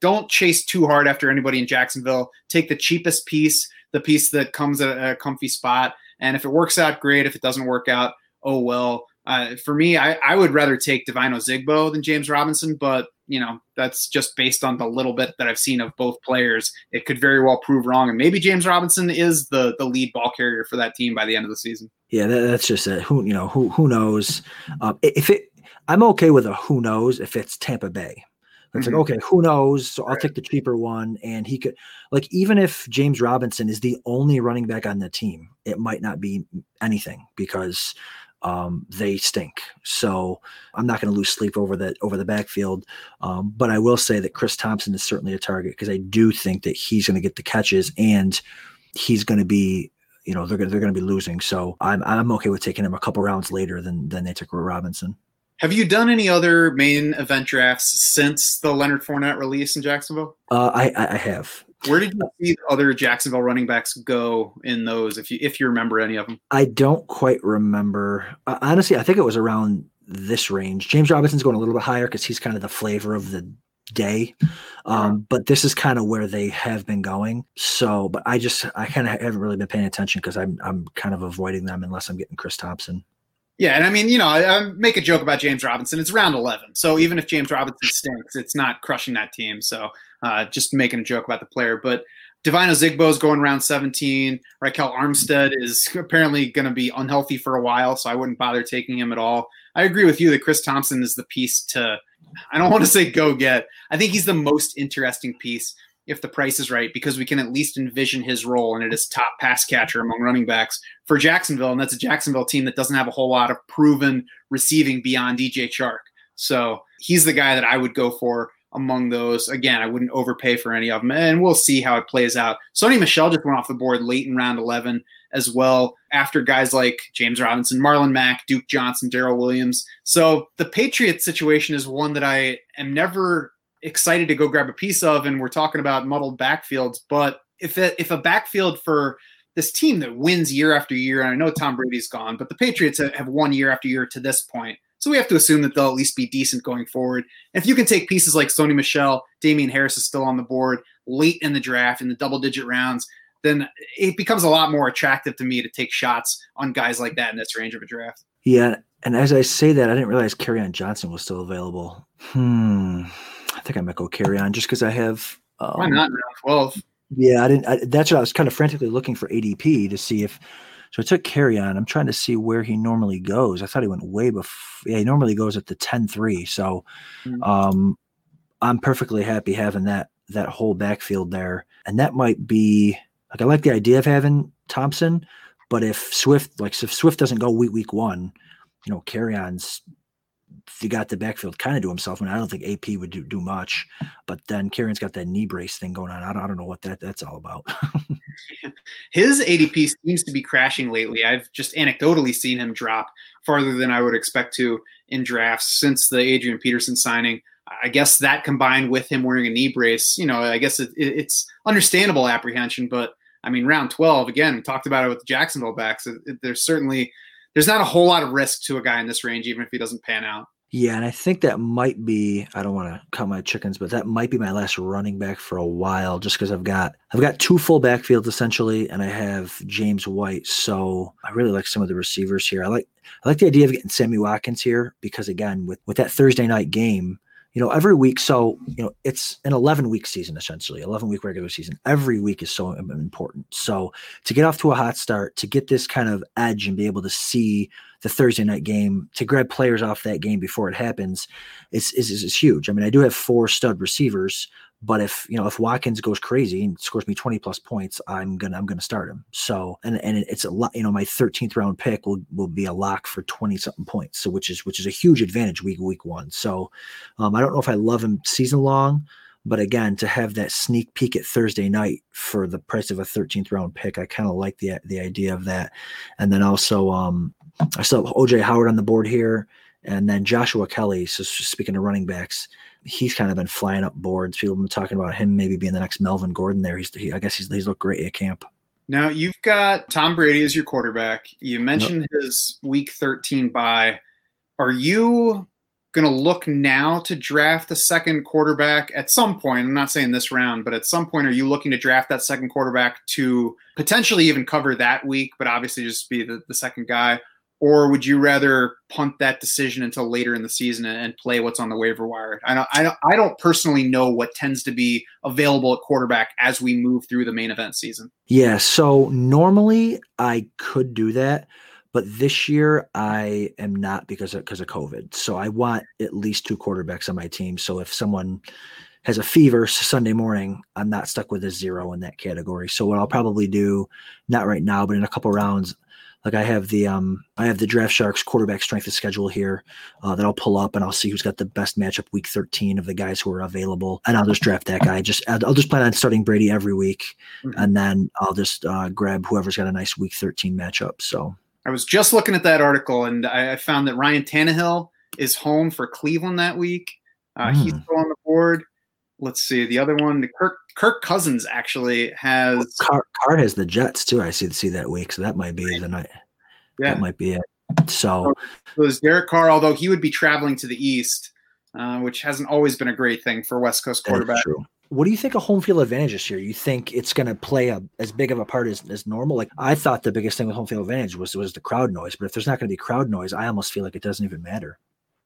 S2: don't chase too hard after anybody in Jacksonville. Take the cheapest piece, the piece that comes at a comfy spot. And if it works out, great. If it doesn't work out, oh well. Uh, for me, I, I would rather take Devine Ozigbo than James Robinson, but you know that's just based on the little bit that I've seen of both players. It could very well prove wrong, and maybe James Robinson is the the lead ball carrier for that team by the end of the season.
S3: Yeah, that, that's just it. Who you know who who knows? Um, if it, I'm okay with a who knows if it's Tampa Bay. It's
S2: Mhm.
S3: like okay, who knows? So I'll
S2: Right.
S3: take the cheaper one, and he could like even if James Robinson is the only running back on the team, it might not be anything because um, they stink. So I'm not going to lose sleep over that over the backfield. Um, but I will say that Chris Thompson is certainly a target because I do think that he's going to get the catches and he's going to be you know they're going they're going to be losing. So I'm I'm okay with taking him a couple rounds later than than they took Robinson.
S2: Have you done any other main event drafts since the Leonard Fournette release in Jacksonville?
S3: Uh, I I I have.
S2: Where did you see the other Jacksonville running backs go in those? If you if you remember any of them,
S3: I don't quite remember. Uh, honestly, I think it was around this range. James Robinson's going a little bit higher because he's kind of the flavor of the day. Um, But this is kind of where they have been going. So, but I just I kind of haven't really been paying attention because I'm I'm kind of avoiding them unless I'm getting Chris Thompson.
S2: Yeah. And I mean, you know, I, I make a joke about James Robinson. It's round eleven, so even if James Robinson stinks, it's not crushing that team. So uh, just making a joke about the player, but. Devine Ozigbo is going round 17. Ryquell Armstead is apparently going to be unhealthy for a while, so I wouldn't bother taking him at all. I agree with you that Chris Thompson is the piece to, I don't want to say go get. I think he's the most interesting piece if the price is right because we can at least envision his role and it is top pass catcher among running backs for Jacksonville. And that's a Jacksonville team that doesn't have a whole lot of proven receiving beyond DJ Chark. So he's the guy that I would go for among those. Again, I wouldn't overpay for any of them, and we'll see how it plays out. Sony Michel just went off the board late in round 11 as well, after guys like James Robinson, Marlon Mack, Duke Johnson, Darrel Williams. So the Patriots situation is one that I am never excited to go grab a piece of, and we're talking about muddled backfields. But if if a backfield for this team that wins year after year, and I know Tom Brady's gone, but the Patriots have, won year after year to this point. So we have to assume that they'll at least be decent going forward. If you can take pieces like Sony Michel, Damien Harris is still on the board late in the draft in the double digit rounds, then it becomes a lot more attractive to me to take shots on guys like that in this range of a draft.
S3: Yeah, and as I say that, I didn't realize on Johnson was still available. Hmm. I think I might go Kerryon just because I have. Um,
S2: Why not round 12?
S3: Yeah, I didn't. I, that's what I was kind of frantically looking for ADP to see if. So I took Kerryon. I'm trying to see where he normally goes. I thought he went way before. Yeah, he normally goes at the 10 3. So
S2: Mhm.
S3: um, I'm perfectly happy having that that whole backfield there. And that might be like I like the idea of having Thompson, but if Swift like if Swift doesn't go week week one, you know, Kerryon's he got the backfield kind of to himself. I mean, I don't think AP would do, do much, but then Kerryon's got that knee brace thing going on. I don't, I don't know what that that's all about.
S2: His ADP seems to be crashing lately. I've just anecdotally seen him drop farther than I would expect to in drafts since the Adrian Peterson signing. I guess that combined with him wearing a knee brace, you know, I guess it, it, it's understandable apprehension. But I mean, round 12, again, talked about it with the Jacksonville backs. It, there's certainly there's not a whole lot of risk to a guy in this range, even if he doesn't pan out.
S3: Yeah, and I think that might be I don't want to count my chickens, but that might be my last running back for a while just because I've got I've got two full backfields essentially and I have James White. So I really like some of the receivers here. I like I like the idea of getting Sammy Watkins here because again with with that Thursday night game, you know, every week so, you know, it's an 11 week season essentially, 11 week regular season. Every week is so important. So to get off to a hot start, to get this kind of edge and be able to see the Thursday night game to grab players off that game before it happens is, is, is huge. I mean, I do have four stud receivers, but if you know if Watkins goes crazy and scores me 20 plus points, I'm gonna I'm gonna start him. So and and it's a lot, you know, my 13th round pick will will be a lock for 20 something points. So which is which is a huge advantage week week one. So um, I don't know if I love him season long. But again, to have that sneak peek at Thursday night for the price of a 13th round pick, I kind of like the the idea of that. And then also, um, I still have OJ Howard on the board here, and then Joshua Kelley. So speaking of running backs, he's kind of been flying up boards. People have been talking about him maybe being the next Melvin Gordon. There, he's he, I guess he's he's looked great at camp.
S2: Now you've got Tom Brady as your quarterback. You mentioned yep. his Week 13 bye. Are you going to look now to draft the second quarterback at some point. I'm not saying this round, but at some point, are you looking to draft that second quarterback to potentially even cover that week, but obviously just be the, the second guy? Or would you rather punt that decision until later in the season and, play what's on the waiver wire? I don't, I don't, I don't personally know what tends to be available at quarterback as we move through the main event season.
S3: Yeah. So normally I could do that but this year I am not because of because of COVID. So I want at least two quarterbacks on my team. So if someone has a fever Sunday morning, I'm not stuck with a zero in that category. So what I'll probably do, not right now, but in a couple rounds, like I have the um I have the Draft Sharks quarterback strength of schedule here uh, that I'll pull up and I'll see who's got the best matchup week 13 of the guys who are available and I'll just draft that guy. Just I'll just plan on starting Brady every week mm-hmm. and then I'll just uh, grab whoever's got a nice week 13 matchup. So
S2: I was just looking at that article and I, found that Ryan Tannehill is home for Cleveland that week. Uh, mm. He's still on the board. Let's see the other one. Kirk Kirk Cousins actually has.
S3: Carr, Carr has the Jets too. I see see that week, so that might be the night. Yeah, that might be it. So,
S2: so is Derek Carr, although he would be traveling to the East, uh, which hasn't always been a great thing for West Coast quarterback.
S3: What do you think a home field advantage this year? You think it's going to play a, as big of a part as, as normal? Like I thought the biggest thing with home field advantage was was the crowd noise, but if there's not going to be crowd noise, I almost feel like it doesn't even matter.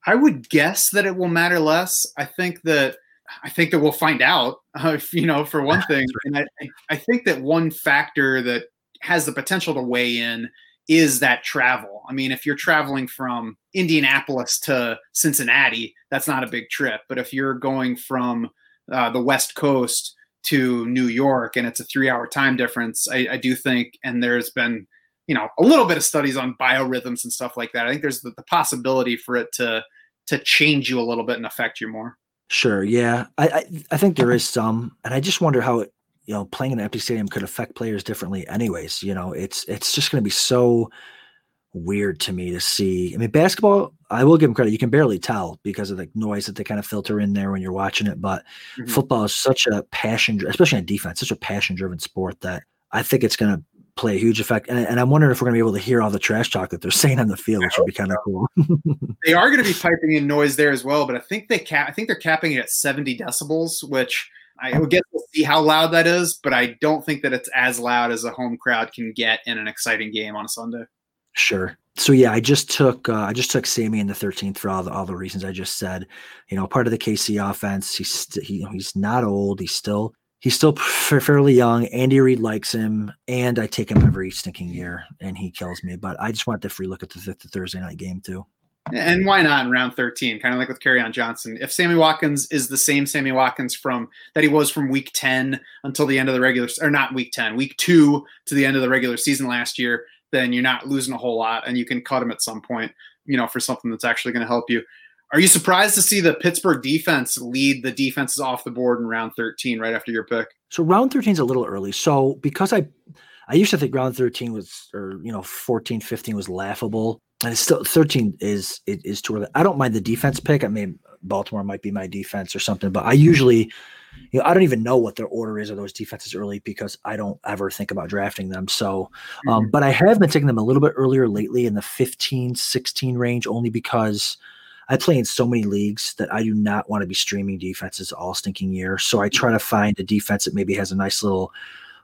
S2: I would guess that it will matter less. I think that I think that we'll find out. Uh, if, you know, for one thing, and I, I think that one factor that has the potential to weigh in is that travel. I mean, if you're traveling from Indianapolis to Cincinnati, that's not a big trip. But if you're going from uh, the West Coast to New York, and it's a three-hour time difference. I, I, do think, and there's been, you know, a little bit of studies on biorhythms and stuff like that. I think there's the, the possibility for it to to change you a little bit and affect you more.
S3: Sure. Yeah, I, I, I think there is some, and I just wonder how it, you know, playing in an empty stadium could affect players differently. Anyways, you know, it's it's just going to be so weird to me to see. I mean, basketball, I will give them credit. You can barely tell because of the noise that they kind of filter in there when you're watching it. But mm-hmm. football is such a passion, especially on defense, such a passion driven sport that I think it's going to play a huge effect. And, and, I'm wondering if we're going to be able to hear all the trash talk that they're saying on the field, which would be kind of cool.
S2: they are going to be piping in noise there as well, but I think they cap. I think they're capping it at 70 decibels, which I would get to see how loud that is, but I don't think that it's as loud as a home crowd can get in an exciting game on a Sunday.
S3: Sure. So yeah, I just took uh, I just took Sammy in the 13th for all the all the reasons I just said. You know, part of the KC offense. He's st- he, he's not old. He's still he's still fairly young. Andy Reid likes him, and I take him every stinking year, and he kills me. But I just want the free look at the, the Thursday night game too.
S2: And why not in round 13? Kind of like with Kerryon Johnson. If Sammy Watkins is the same Sammy Watkins from that he was from week 10 until the end of the regular or not week 10, week two to the end of the regular season last year, then you're not losing a whole lot and you can cut him at some point, you know, for something that's actually going to help you. Are you surprised to see the Pittsburgh defense lead the defenses off the board in round 13 right after your pick?
S3: So round 13 is a little early. So because I I used to think round 13 was or you know 14 15 was laughable. And it's still 13 is it is too early. I don't mind the defense pick. I mean Baltimore might be my defense or something, but I usually you know, I don't even know what their order is of those defenses early because I don't ever think about drafting them. So, um, mm-hmm. but I have been taking them a little bit earlier lately in the 15, 16 range only because I play in so many leagues that I do not want to be streaming defenses all stinking year. So I try to find a defense that maybe has a nice little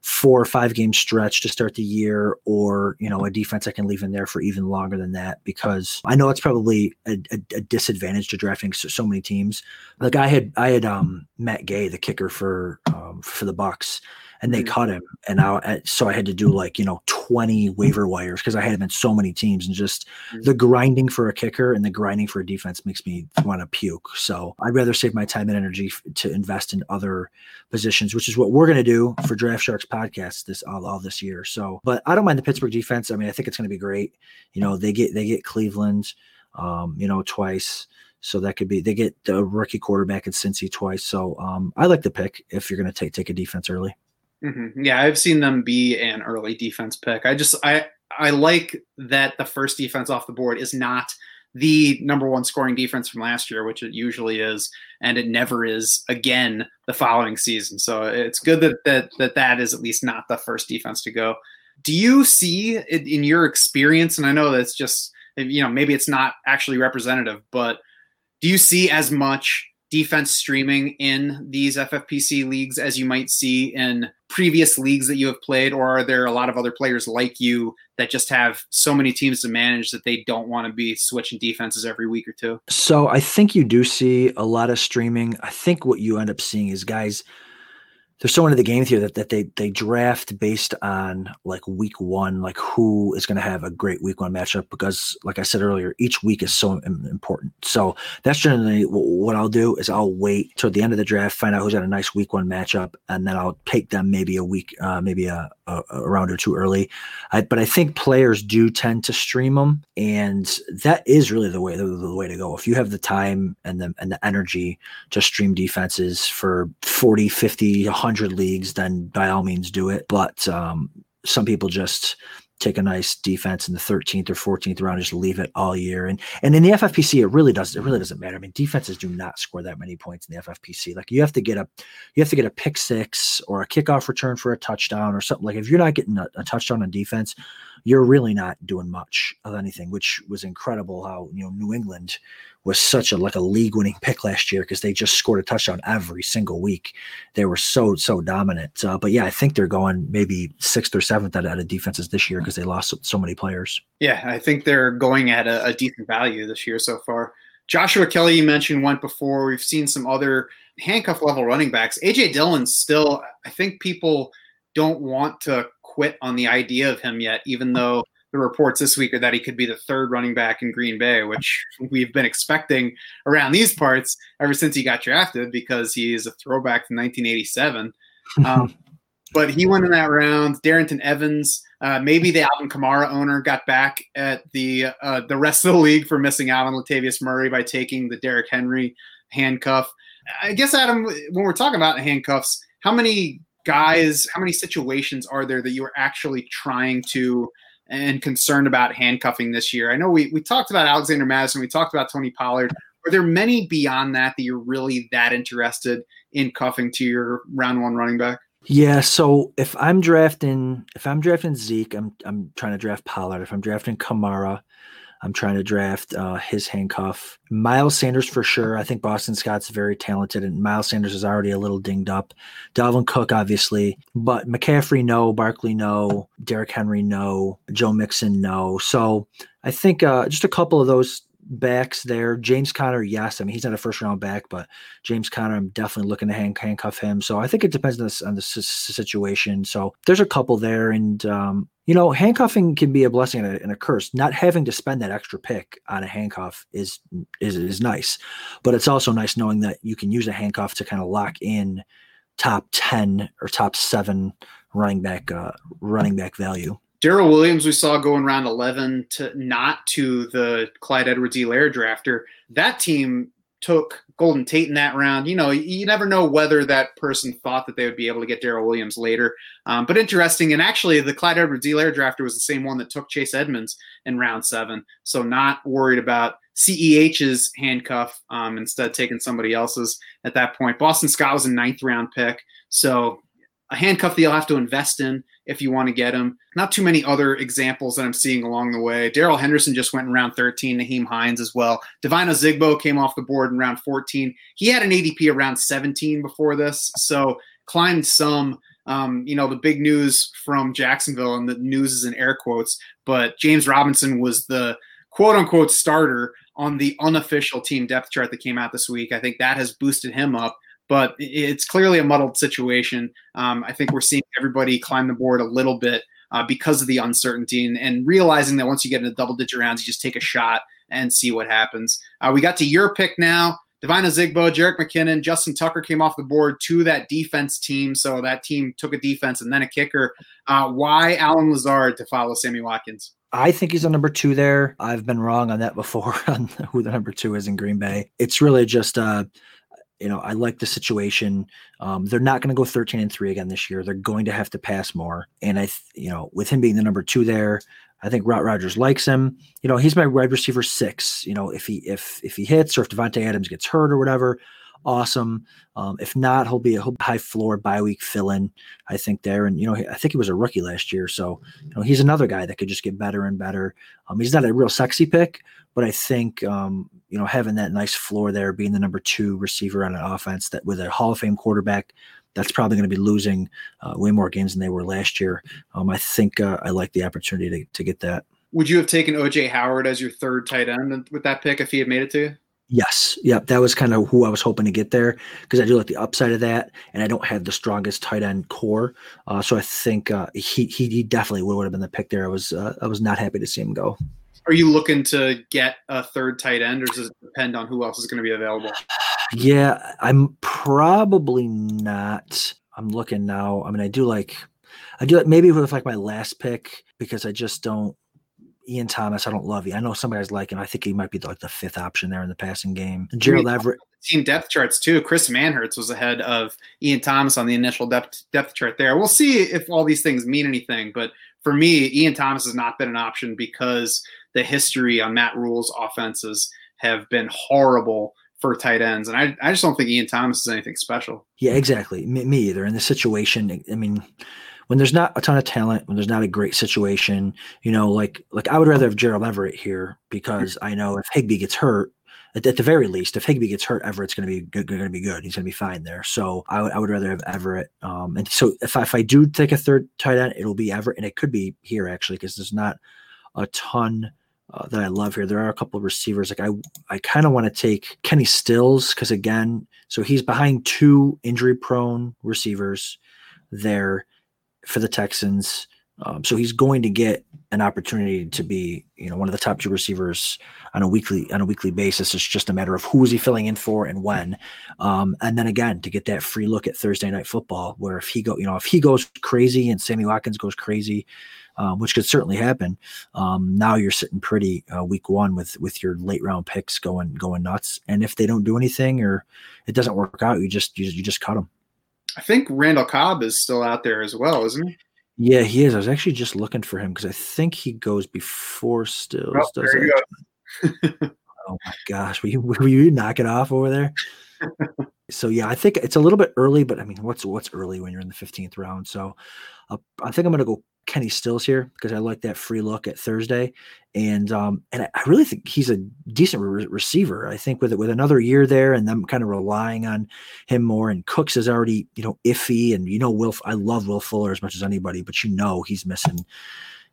S3: four or five game stretch to start the year or you know a defense i can leave in there for even longer than that because i know it's probably a, a, a disadvantage to drafting so, so, many teams like i had i had um matt gay the kicker for um, for the bucs and they
S2: Mhm.
S3: cut him. And I so I had to do like you know twenty waiver wires because I had him in so many teams, and just
S2: Mhm.
S3: the grinding for a kicker and the grinding for a defense makes me want to puke. So I'd rather save my time and energy to invest in other positions, which is what we're going to do for Draft Sharks podcast this all, all this year. So, but I don't mind the Pittsburgh defense. I mean, I think it's going to be great. You know, they get they get Cleveland, um, you know, twice. So that could be they get the rookie quarterback at Cincy twice. So um, I like the pick if you're going to take take a defense early.
S2: Mhm. Yeah, I've seen them be an early defense pick. I just I I like that the first defense off the board is not the number one scoring defense from last year, which it usually is, and it never is again the following season. So it's good that that that, that is at least not the first defense to go. Do you see in your experience? And I know that's just you know maybe it's not actually representative, but do you see as much defense streaming in these FFPC leagues as you might see in previous leagues that you have played, or are there a lot of other players like you that just have so many teams to manage that they don't want to be switching defenses every week or two?
S3: So I think you do see a lot of streaming. I think what you end up seeing is guys there's so into the game here that, that they they draft based on like week one, like who is going to have a great week one matchup because, like I said earlier, each week is so important. So that's generally wh- what I'll do is I'll wait till the end of the draft, find out who's got a nice week one matchup, and then I'll take them maybe a week, uh, maybe a, a, a round or two early. I, but I think players do tend to stream them, and that is really the way the, the way to go. If you have the time and the and the energy to stream defenses for 40, 50, 100 leagues, then by all means do it. But um, some people just take a nice defense in the 13th or 14th round, just leave it all year. And and in the FFPC, it really does it really doesn't matter. I mean, defenses do not score that many points in the FFPC. Like you have to get a you have to get a pick six or a kickoff return for a touchdown or something. Like if you're not getting a, a touchdown on defense, you're really not doing much of anything, which was incredible how you know New England was such a like a league winning pick last year because they just scored a touchdown every single week. They were so so dominant. Uh, but yeah, I think they're going maybe sixth or seventh out, out of defenses this year because they lost so, so many players.
S2: Yeah, I think they're going at a, a decent value this year so far. Joshua Kelley, you mentioned went before. We've seen some other handcuff level running backs. AJ Dillon's still, I think people don't want to quit on the idea of him yet, even though the reports this week are that he could be the third running back in Green Bay, which we've been expecting around these parts ever since he got drafted because he is a throwback to 1987. Um, but he went in that round. Darrynton Evans, uh, maybe the Alvin Kamara owner got back at the uh, the rest of the league for missing out on Latavius Murray by taking the Derrick Henry handcuff. I guess Adam, when we're talking about handcuffs, how many guys, how many situations are there that you are actually trying to and concerned about handcuffing this year? I know we we talked about Alexander Mattison, we talked about Tony Pollard. Are there many beyond that that you're really that interested in cuffing to your round one running back?
S3: Yeah, so if I'm drafting if I'm drafting Zeke, I'm I'm trying to draft Pollard. If I'm drafting Kamara, I'm trying to draft uh, his handcuff. Miles Sanders for sure. I think Boston Scott's very talented, and Miles Sanders is already a little dinged up. Dalvin Cook, obviously, but McCaffrey, no. Barkley, no. Derrick Henry, no. Joe Mixon, no. So I think uh, just a couple of those backs there. James Conner, yes. I mean, he's not a first round back, but James Conner, I'm definitely looking to hand, handcuff him. So I think it depends on the, on the s- situation. So there's a couple there. And, um, you know, handcuffing can be a blessing and a, and a curse. Not having to spend that extra pick on a handcuff is, is, is nice, but it's also nice knowing that you can use a handcuff to kind of lock in top 10 or top seven running back, uh, running back value.
S2: Darrel Williams, we saw going round 11 to not to the Clyde Edwards Helaire drafter. That team took Golden Tate in that round. You know, you never know whether that person thought that they would be able to get Darrel Williams later. Um, but interesting. And actually, the Clyde Edwards Helaire drafter was the same one that took Chase Edmonds in round seven. So not worried about CEH's handcuff, um, instead taking somebody else's at that point. Boston Scott was a ninth round pick. So a handcuff that you'll have to invest in if you want to get him. Not too many other examples that I'm seeing along the way. Darrell Henderson just went in round 13, Nyheim Hines as well. Devine Ozigbo came off the board in round 14. He had an ADP around 17 before this, so climbed some. Um, you know, the big news from Jacksonville, and the news is in air quotes, but James Robinson was the quote unquote starter on the unofficial team depth chart that came out this week. I think that has boosted him up. But it's clearly a muddled situation. Um, I think we're seeing everybody climb the board a little bit uh, because of the uncertainty and, and, realizing that once you get into double digit rounds, you just take a shot and see what happens. Uh, we got to your pick now. Devine Ozigbo, Jerick McKinnon, Justin Tucker came off the board to that defense team. So that team took a defense and then a kicker. Uh, why Allen Lazard to follow Sammy Watkins?
S3: I think he's a number two there. I've been wrong on that before on who the number two is in Green Bay. It's really just uh you know, I like the situation. Um, they're not going to go 13 and three again this year. They're going to have to pass more. And I, th- you know, with him being the number two there, I think Rot Rogers likes him. You know, he's my wide receiver six. You know, if he if if he hits or if Davante Adams gets hurt or whatever, awesome. Um, if not, he'll be a high floor bye week fill in. I think there, and you know, I think he was a rookie last year, so you know, he's another guy that could just get better and better. Um, he's not a real sexy pick, but I think um, you know having that nice floor there, being the number two receiver on an offense that with a Hall of Fame quarterback that's probably going to be losing uh, way more games than they were last year. Um, I think uh, I like the opportunity to, to get that.
S2: Would you have taken OJ Howard as your third tight end with that pick if he had made it to you?
S3: Yes. Yep. That was kind of who I was hoping to get there because I do like the upside of that, and I don't have the strongest tight end corps. Uh, so I think uh, he, he, he definitely would have been the pick there. I was uh, I was not happy to see him go.
S2: Are you looking to get a third tight end, or does it depend on who else is going to be available?
S3: Yeah, I'm probably not. I'm looking now. I mean, I do like, I do like maybe with like my last pick because I just don't. Ian Thomas, I don't love you. I know some guys like him. I think he might be like the fifth option there in the passing game. Gerald Everett.
S2: Team depth charts too. Chris Manhertz was ahead of Ian Thomas on the initial depth depth chart there. We'll see if all these things mean anything. But for me, Ian Thomas has not been an option because the history on Matt Rhule's offenses have been horrible for tight ends. And I, I just don't think Ian Thomas is anything special.
S3: Yeah, exactly. Me, me either. In the situation, I mean, when there's not a ton of talent, when there's not a great situation, you know, like like I would rather have Gerald Everett here because I know if Higbee gets hurt, at, the very least, if Higbee gets hurt, Everett's going to be good, going to be good. He's going to be fine there. So I would I would rather have Everett. Um, and so if I, if I do take a third tight end, it'll be Everett, and it could be here actually because there's not a ton uh, that I love here. There are a couple of receivers. Like I, I kind of want to take Kenny Stills because again, so he's behind two injury-prone receivers there for the Texans. Um, so he's going to get an opportunity to be, you know, one of the top two receivers on a weekly on a weekly basis. It's just a matter of who is he filling in for and when. Um, and then again, to get that free look at Thursday night football, where if he go, you know, if he goes crazy and Sammy Watkins goes crazy, um, which could certainly happen. Um, now you're sitting pretty uh, week one with with your late round picks going going nuts. And if they don't do anything or it doesn't work out, you just you, you just cut them.
S2: I think Randall Cobb is still out there as well, isn't he?
S3: Yeah, he is. I was actually just looking for him because I think he goes before Stills. Oh, does oh my gosh, will you, will you knock it off over there? so yeah, I think it's a little bit early, but I mean, what's what's early when you're in the 15th round? So uh, I think I'm going to go Kenny Stills here because I like that free look at Thursday, and um, and I really think he's a decent re- receiver. I think with it with another year there, and them kind of relying on him more. And Cooks is already you know iffy, and you know Will. I love Will Fuller as much as anybody, but you know he's missing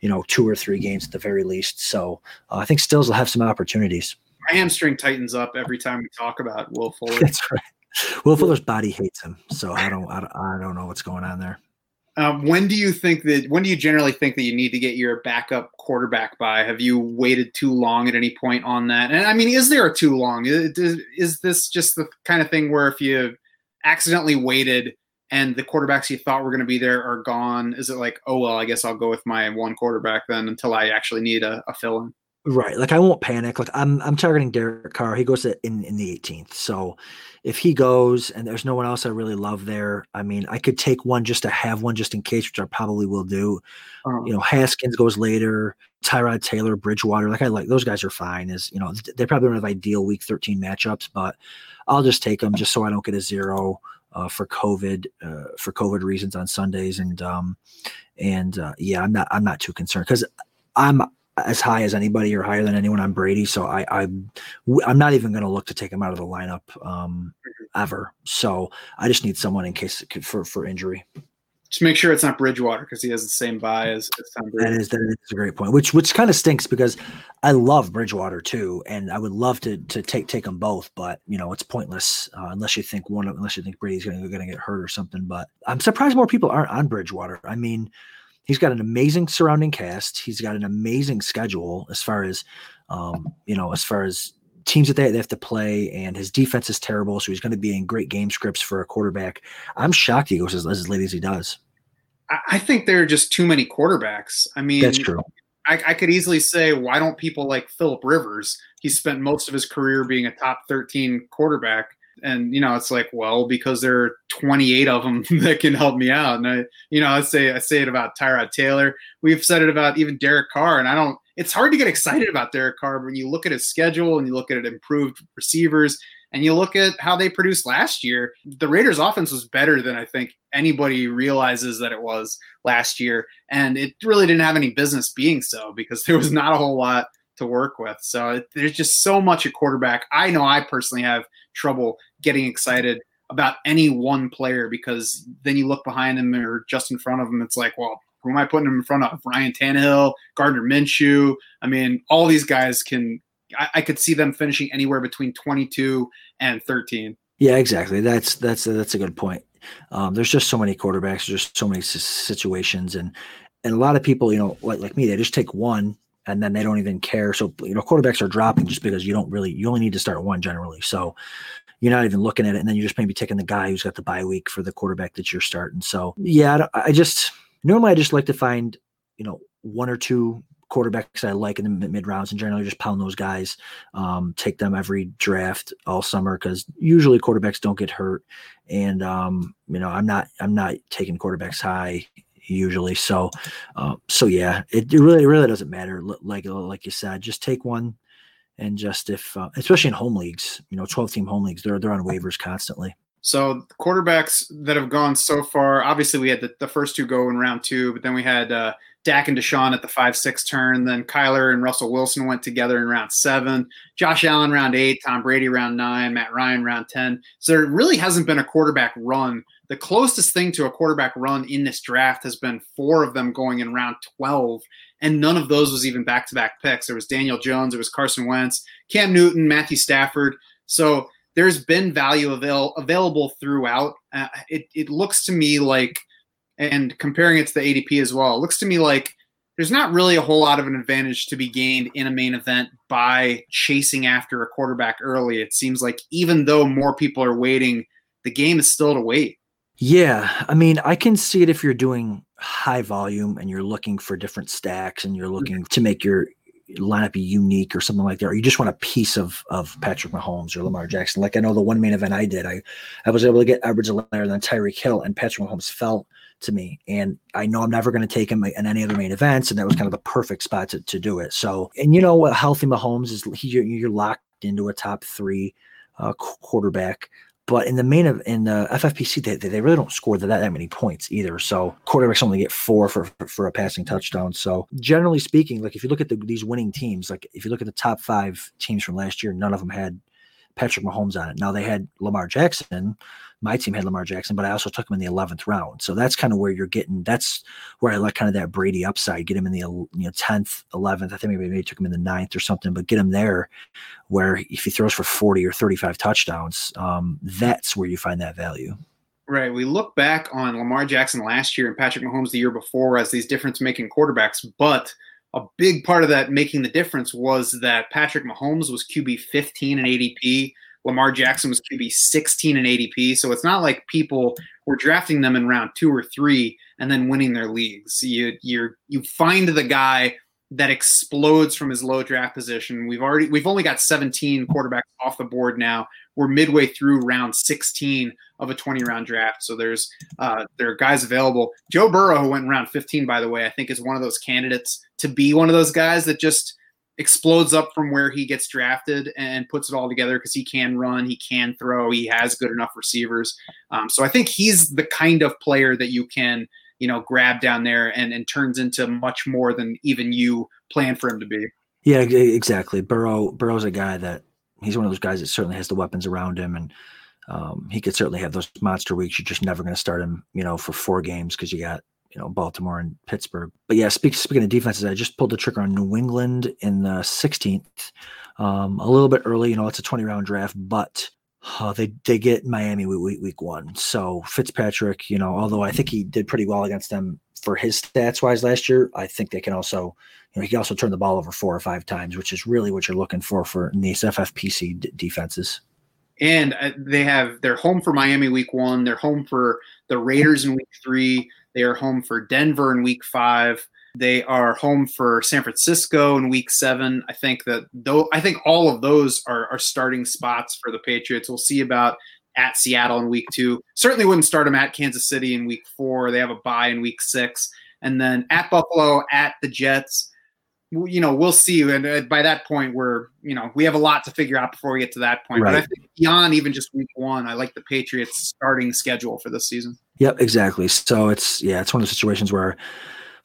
S3: you know two or three games at the very least. So uh, I think Stills will have some opportunities.
S2: My hamstring tightens up every time we talk about Will Fuller.
S3: That's right. Will Fuller's body hates him, so I don't, I don't, I don't know what's going on there.
S2: Um, when do you think that? When do you generally think that you need to get your backup quarterback by? Have you waited too long at any point on that? And I mean, is there a too long? Is, is this just the kind of thing where if you accidentally waited and the quarterbacks you thought were going to be there are gone, is it like, oh well, I guess I'll go with my one quarterback then until I actually need a, a fill in?
S3: Right. Like I won't panic. Like I'm I'm targeting Derek Carr. He goes in in the 18th. So if he goes and there's no one else I really love there, I mean, I could take one just to have one just in case, which I probably will do. Um, you know, Haskins goes later, Tyrod Taylor, Bridgewater. Like I like those guys are fine. Is you know they probably don't have ideal Week 13 matchups, but I'll just take them just so I don't get a zero uh, for COVID uh, for COVID reasons on Sundays and um and uh, yeah, I'm not I'm not too concerned because I'm as high as anybody or higher than anyone on Brady. So I, I I'm not even going to look to take him out of the lineup um, mm-hmm. ever. So I just need someone in case for for injury.
S2: Just make sure it's not Bridgewater because he has the same bye as, as Tom Brady.
S3: That is that is a great point. Which which kind of stinks because I love Bridgewater too, and I would love to to take take them both, but you know it's pointless uh, unless you think one unless you think Brady's going to going to get hurt or something. But I'm surprised more people aren't on Bridgewater. I mean, he's got an amazing surrounding cast. He's got an amazing schedule as far as um, you know as far as teams that they, they have to play, and his defense is terrible. So he's going to be in great game scripts for a quarterback. I'm shocked he goes as, as late as he does.
S2: I, I think there are just too many quarterbacks. I mean,
S3: That's true.
S2: I, I could easily say, why don't people like Philip Rivers? He spent most of his career being a top 13 quarterback. And, you know, it's like, well, because there are 28 of them that can help me out. And I, you know, I say, I say it about Tyrod Taylor. We've said it about even Derek Carr. And I don't, it's hard to get excited about Derek Carr when you look at his schedule and you look at improved receivers and you look at how they produced last year. The Raiders' offense was better than I think anybody realizes that it was last year, and it really didn't have any business being so because there was not a whole lot to work with. So there's just so much at quarterback. I know I personally have trouble getting excited about any one player because then you look behind him or just in front of him, it's like, well, who am I putting him in front of? Ryan Tannehill, Gardner Minshew. I mean, all these guys can. I, I could see them finishing anywhere between 22 and 13.
S3: Yeah, exactly. That's that's that's a good point. Um, there's just so many quarterbacks. There's so many situations, and and a lot of people, you know, like like me, they just take one and then they don't even care. So you know, quarterbacks are dropping just because you don't really you only need to start one generally. So you're not even looking at it, and then you're just maybe taking the guy who's got the bye week for the quarterback that you're starting. So yeah, I, I just normally I just like to find you know one or two quarterbacks I like in the mid rounds and generally just pound those guys, um, take them every draft all summer because usually quarterbacks don't get hurt, and um, you know I'm not I'm not taking quarterbacks high usually. So, uh, so yeah, it, it really really doesn't matter. Like like you said, just take one, and just if uh, especially in home leagues, you know, 12 team home leagues, they're they're on waivers constantly.
S2: So quarterbacks that have gone so far, obviously we had the, the first two go in round two, but then we had uh, Dak and Deshaun at the five six turn. Then Kyler and Russell Wilson went together in round seven. Josh Allen round eight, Tom Brady round nine, Matt Ryan round ten. So there really hasn't been a quarterback run. The closest thing to a quarterback run in this draft has been four of them going in round twelve, and none of those was even back to back picks. There was Daniel Jones, there was Carson Wentz, Cam Newton, Matthew Stafford. So there's been value avail- available throughout. Uh, it, it looks to me like, and comparing it to the ADP as well, it looks to me like there's not really a whole lot of an advantage to be gained in a main event by chasing after a quarterback early. It seems like even though more people are waiting, the game is still to wait.
S3: Yeah, I mean, I can see it if you're doing high volume and you're looking for different stacks and you're looking mm-hmm. to make your lineup be unique or something like that, or you just want a piece of of Patrick Mahomes or Lamar Jackson. Like I know the one main event I did, I I was able to get Edwards Helaire than Tyreek Hill, and Patrick Mahomes fell to me. And I know I'm never going to take him in any other main events, and that was kind of the perfect spot to, to do it. So, and you know what, healthy Mahomes is he, you're, you're locked into a top three uh, quarterback. But in the main of in the FFPC, they, they really don't score that, that many points either. So quarterbacks only get four for, for, for a passing touchdown. So generally speaking, like if you look at the, these winning teams, like if you look at the top five teams from last year, none of them had Patrick Mahomes on it. Now they had Lamar Jackson. My team had Lamar Jackson, but I also took him in the 11th round. So that's kind of where you're getting. That's where I like kind of that Brady upside. Get him in the you know 10th, 11th. I think maybe maybe took him in the 9th or something, but get him there where if he throws for 40 or 35 touchdowns, um, that's where you find that value.
S2: Right. We look back on Lamar Jackson last year and Patrick Mahomes the year before as these difference making quarterbacks, but a big part of that making the difference was that Patrick Mahomes was QB 15 and ADP. Lamar Jackson was QB 16 and ADP. So it's not like people were drafting them in round two or three and then winning their leagues. You you you find the guy that explodes from his low draft position. We've already we've only got 17 quarterbacks off the board now. We're midway through round 16 of a 20 round draft. So there's uh, there are guys available. Joe Burrow, who went in round 15, by the way, I think is one of those candidates to be one of those guys that just explodes up from where he gets drafted and puts it all together because he can run, he can throw, he has good enough receivers. Um, so I think he's the kind of player that you can you know grab down there and and turns into much more than even you plan for him to be.
S3: Yeah, exactly. Burrow Burrow's a guy that he's one of those guys that certainly has the weapons around him and um, he could certainly have those monster weeks. You're just never going to start him, you know, for four games because you got you know Baltimore and Pittsburgh. But yeah, speak, speaking of defenses, I just pulled the trigger on New England in the 16th, um, a little bit early. You know, it's a 20 round draft, but uh, they they get Miami week, week one. So Fitzpatrick, you know, although I think he did pretty well against them for his stats wise last year, I think they can also, you know, he can also turn the ball over four or five times, which is really what you're looking for for these FFPC d- defenses.
S2: And uh, they have they're home for Miami week one. They're home for the Raiders in week three. They are home for Denver in week five. They are home for San Francisco in week seven. I think that though I think all of those are, are starting spots for the Patriots. We'll see about at Seattle in week two. Certainly wouldn't start them at Kansas City in week four. They have a bye in week six. And then at Buffalo, at the Jets. You know, we'll see. And uh, by that point, we're, you know, we have a lot to figure out before we get to that point. Right. But I think beyond even just week one, I like the Patriots starting schedule for this season.
S3: Yep, exactly. So it's, yeah, it's one of the situations where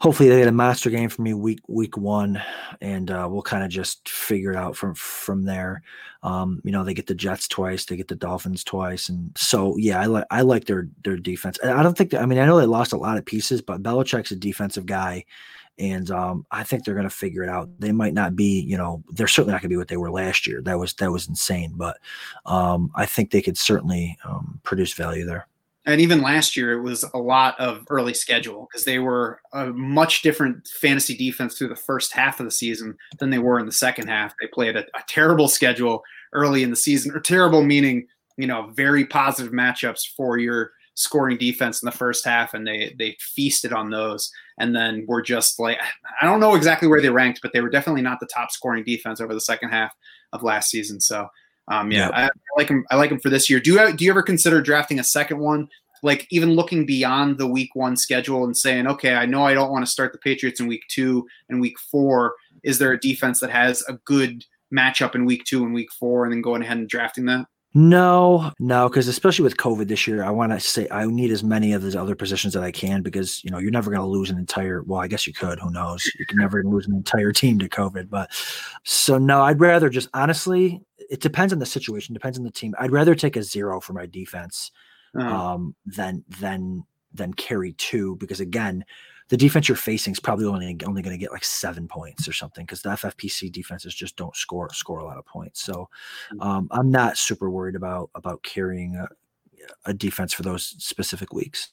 S3: hopefully they get a master game for me week week one, and uh, we'll kind of just figure it out from from there. Um, you know, they get the Jets twice, they get the Dolphins twice, and so yeah, I like I like their their defense. I don't think that, I mean I know they lost a lot of pieces, but Belichick's a defensive guy. And um, I think they're going to figure it out. They might not be, you know, they're certainly not going to be what they were last year. That was that was insane, but um, I think they could certainly um, produce value there
S2: and even last year it was a lot of early schedule because they were a much different fantasy defense through the first half of the season than they were in the second half. They played a, a terrible schedule early in the season or terrible meaning you know very positive matchups for your scoring defense in the first half and they they feasted on those and then were just like i don't know exactly where they ranked but they were definitely not the top scoring defense over the second half of last season. So um, yeah, yep. I, I, like him. I like him for this year. Do you do you ever consider drafting a second one? Like even looking beyond the week one schedule and saying, okay, I know I don't want to start the Patriots in week two and week four. Is there a defense that has a good matchup in week two and week four, and then going ahead and drafting that?
S3: No, no, because especially with COVID this year, I want to say I need as many of those other positions that I can because you know you're never going to lose an entire. Well, I guess you could. Who knows? You can never lose an entire team to COVID. But so no, I'd rather just honestly. It depends on the situation. Depends on the team. I'd rather take a zero for my defense uh-huh. um, than than than carry two because again, the defense you're facing is probably only only going to get like seven points or something because the FFPC defenses just don't score score a lot of points. So mm. um, I'm not super worried about about carrying a, a defense for those specific weeks.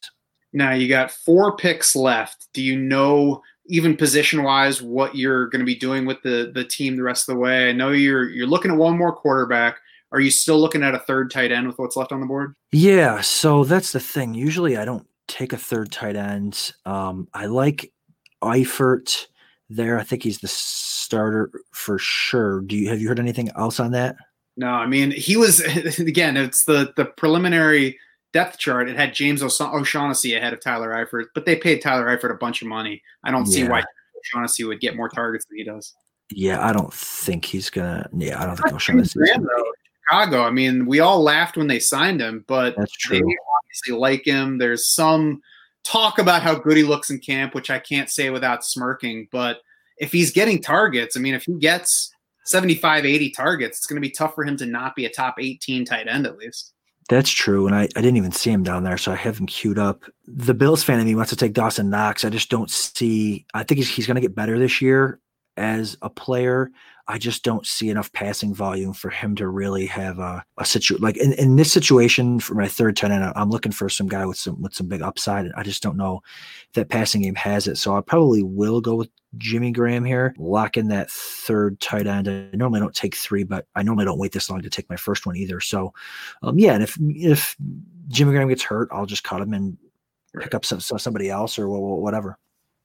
S2: Now you got four picks left. Do you know even position wise what you're going to be doing with the the team the rest of the way? I know you're you're looking at one more quarterback. Are you still looking at a third tight end with what's left on the board?
S3: Yeah, so that's the thing. Usually I don't take a third tight end. Um, I like Eifert there. I think he's the starter for sure. Do you have you heard anything else on that?
S2: No, I mean he was again. It's the the preliminary depth chart. It had James O'Shaughnessy ahead of Tyler Eifert, but they paid Tyler Eifert a bunch of money. I don't yeah. see why O'Shaughnessy would get more targets than he does.
S3: Yeah, I don't think he's gonna. Yeah, I don't think O'Shaughnessy.
S2: Chicago. I mean, we all laughed when they signed him, but
S3: That's true. they
S2: obviously like him. There's some talk about how good he looks in camp, which I can't say without smirking. But if he's getting targets, I mean, if he gets 75, 80 targets, it's going to be tough for him to not be a top 18 tight end at least.
S3: That's true. And I, I didn't even see him down there, so I have him queued up. The Bills fan in me wants to take Dawson Knox. I just don't see, I think he's, he's going to get better this year as a player. I just don't see enough passing volume for him to really have a, a situation like in, in this situation for my third tight end. I'm looking for some guy with some with some big upside. and I just don't know if that passing game has it. So I probably will go with Jimmy Graham here, lock in that third tight end. I normally don't take three, but I normally don't wait this long to take my first one either. So, um, yeah, and if if Jimmy Graham gets hurt, I'll just cut him and pick up some, somebody else or whatever.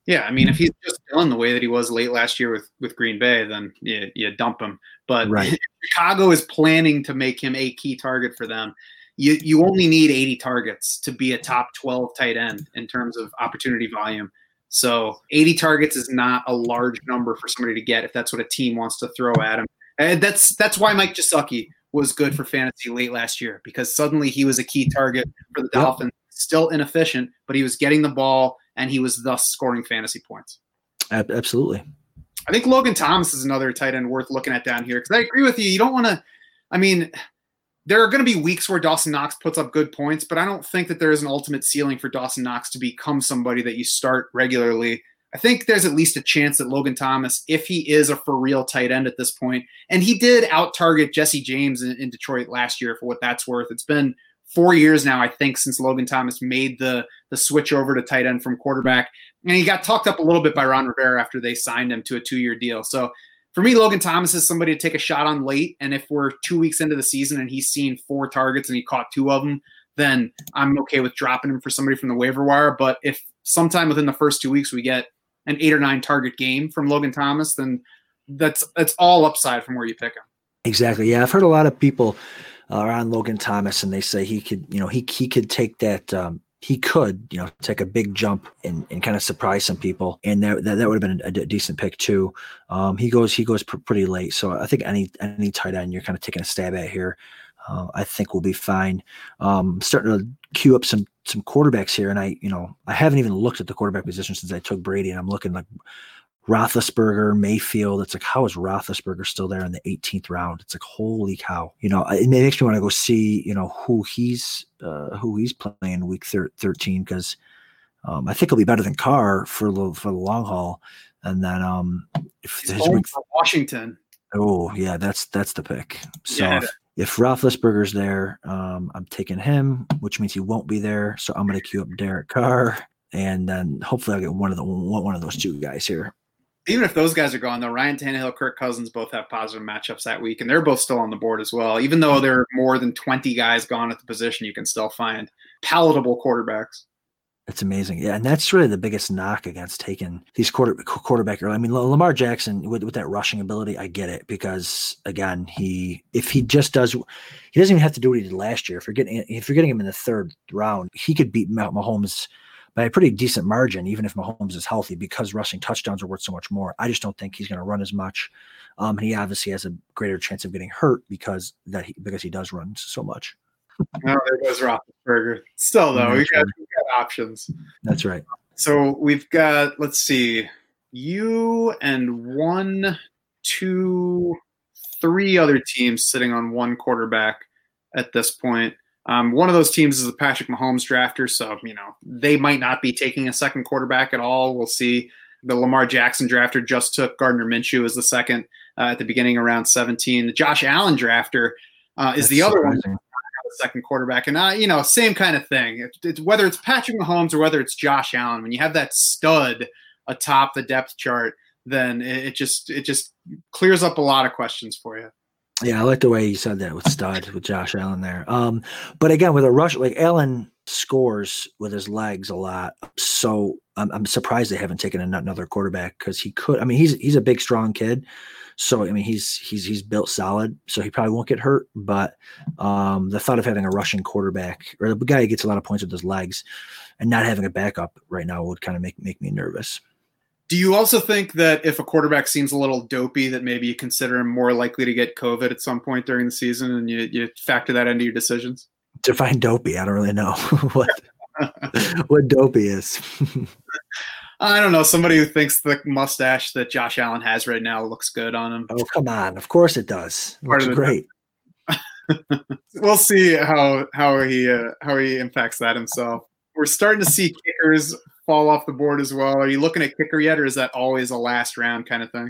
S2: Yeah, I mean, if he's just done the way that he was late last year with with Green Bay, then you, you dump him. But right. Chicago is planning to make him a key target for them. You you only need 80 targets to be a top 12 tight end in terms of opportunity volume. So 80 targets is not a large number for somebody to get if that's what a team wants to throw at him. And that's that's why Mike Gesicki was good for fantasy late last year because suddenly he was a key target for the Dolphins. Yep. Still inefficient, but he was getting the ball and he was thus scoring fantasy points.
S3: Absolutely.
S2: I think Logan Thomas is another tight end worth looking at down here because I agree with you. You don't want to. I mean, there are going to be weeks where Dawson Knox puts up good points, but I don't think that there is an ultimate ceiling for Dawson Knox to become somebody that you start regularly. I think there's at least a chance that Logan Thomas, if he is a for real tight end at this point, and he did out target Jesse James in, in Detroit last year for what that's worth. It's been four years now, I think, since Logan Thomas made the the switch over to tight end from quarterback, and he got talked up a little bit by Ron Rivera after they signed him to a two year deal. So for me, Logan Thomas is somebody to take a shot on late. And if we're two weeks into the season and he's seen four targets and he caught two of them, then I'm okay with dropping him for somebody from the waiver wire. But if sometime within the first two weeks we get an eight or nine target game from Logan Thomas, then that's that's all upside from where you pick him.
S3: Exactly. Yeah, I've heard a lot of people uh, on Logan Thomas, and they say he could, you know, he he could take that um, he could, you know, take a big jump and, and kind of surprise some people, and that that, that would have been a, a, decent pick too. Um, he goes he goes pr- pretty late, so I think any any tight end you're kind of taking a stab at here, uh, I think will be fine. Um, starting to queue up some some quarterbacks here, and I you know I haven't even looked at the quarterback position since I took Brady, and I'm looking like Roethlisberger, Mayfield. It's like, how is Roethlisberger still there in the 18th round? It's like, holy cow! You know, it makes me want to go see, you know, who he's uh, who he's playing week thir- 13 because um, I think he'll be better than Carr for the for the long haul. And then um,
S2: if he's week, Washington.
S3: Oh yeah, that's that's the pick. So yeah. if, if Roethlisberger's there, um, I'm taking him, which means he won't be there. So I'm going to queue up Derek Carr, and then hopefully I'll get one of the one of those two guys here
S2: even if those guys are gone, though, Ryan Tannehill, Kirk Cousins both have positive matchups that week, and they're both still on the board as well. Even though there are more than 20 guys gone at the position, you can still find palatable quarterbacks.
S3: It's amazing. Yeah. And that's really the biggest knock against taking these quarter quarterback early. I mean, Lamar Jackson with, with that rushing ability, I get it because again, he, if he just does, he doesn't even have to do what he did last year. If you're getting, if you're getting him in the third round, he could beat Mahomes by a pretty decent margin, even if Mahomes is healthy, because rushing touchdowns are worth so much more. I just don't think he's going to run as much. Um, and he obviously has a greater chance of getting hurt because that he, because he does run so much.
S2: oh, there goes Roethlisberger. Still though, we got, we got options.
S3: That's right.
S2: So we've got let's see, you and one, two, three other teams sitting on one quarterback at this point. Um, one of those teams is the Patrick Mahomes drafter, so you know they might not be taking a second quarterback at all. We'll see. The Lamar Jackson drafter just took Gardner Minshew as the second uh, at the beginning around 17. The Josh Allen drafter uh, is That's the other surprising. one, the second quarterback, and uh, you know same kind of thing. It, it's whether it's Patrick Mahomes or whether it's Josh Allen. When you have that stud atop the depth chart, then it, it just it just clears up a lot of questions for you.
S3: Yeah, I like the way you said that with stud with Josh Allen there. Um, but again, with a rush, like Allen scores with his legs a lot, so I'm, I'm surprised they haven't taken another quarterback because he could. I mean, he's he's a big, strong kid, so I mean, he's he's he's built solid, so he probably won't get hurt. But um, the thought of having a rushing quarterback or the guy who gets a lot of points with his legs and not having a backup right now would kind of make make me nervous.
S2: Do you also think that if a quarterback seems a little dopey, that maybe you consider him more likely to get COVID at some point during the season, and you, you factor that into your decisions?
S3: Define dopey. I don't really know what what dopey is.
S2: I don't know. Somebody who thinks the mustache that Josh Allen has right now looks good on him.
S3: Oh come on! Of course it does. It looks great.
S2: we'll see how how he uh, how he impacts that himself. We're starting to see kickers fall off the board as well. Are you looking at kicker yet, or is that always a last round kind of thing?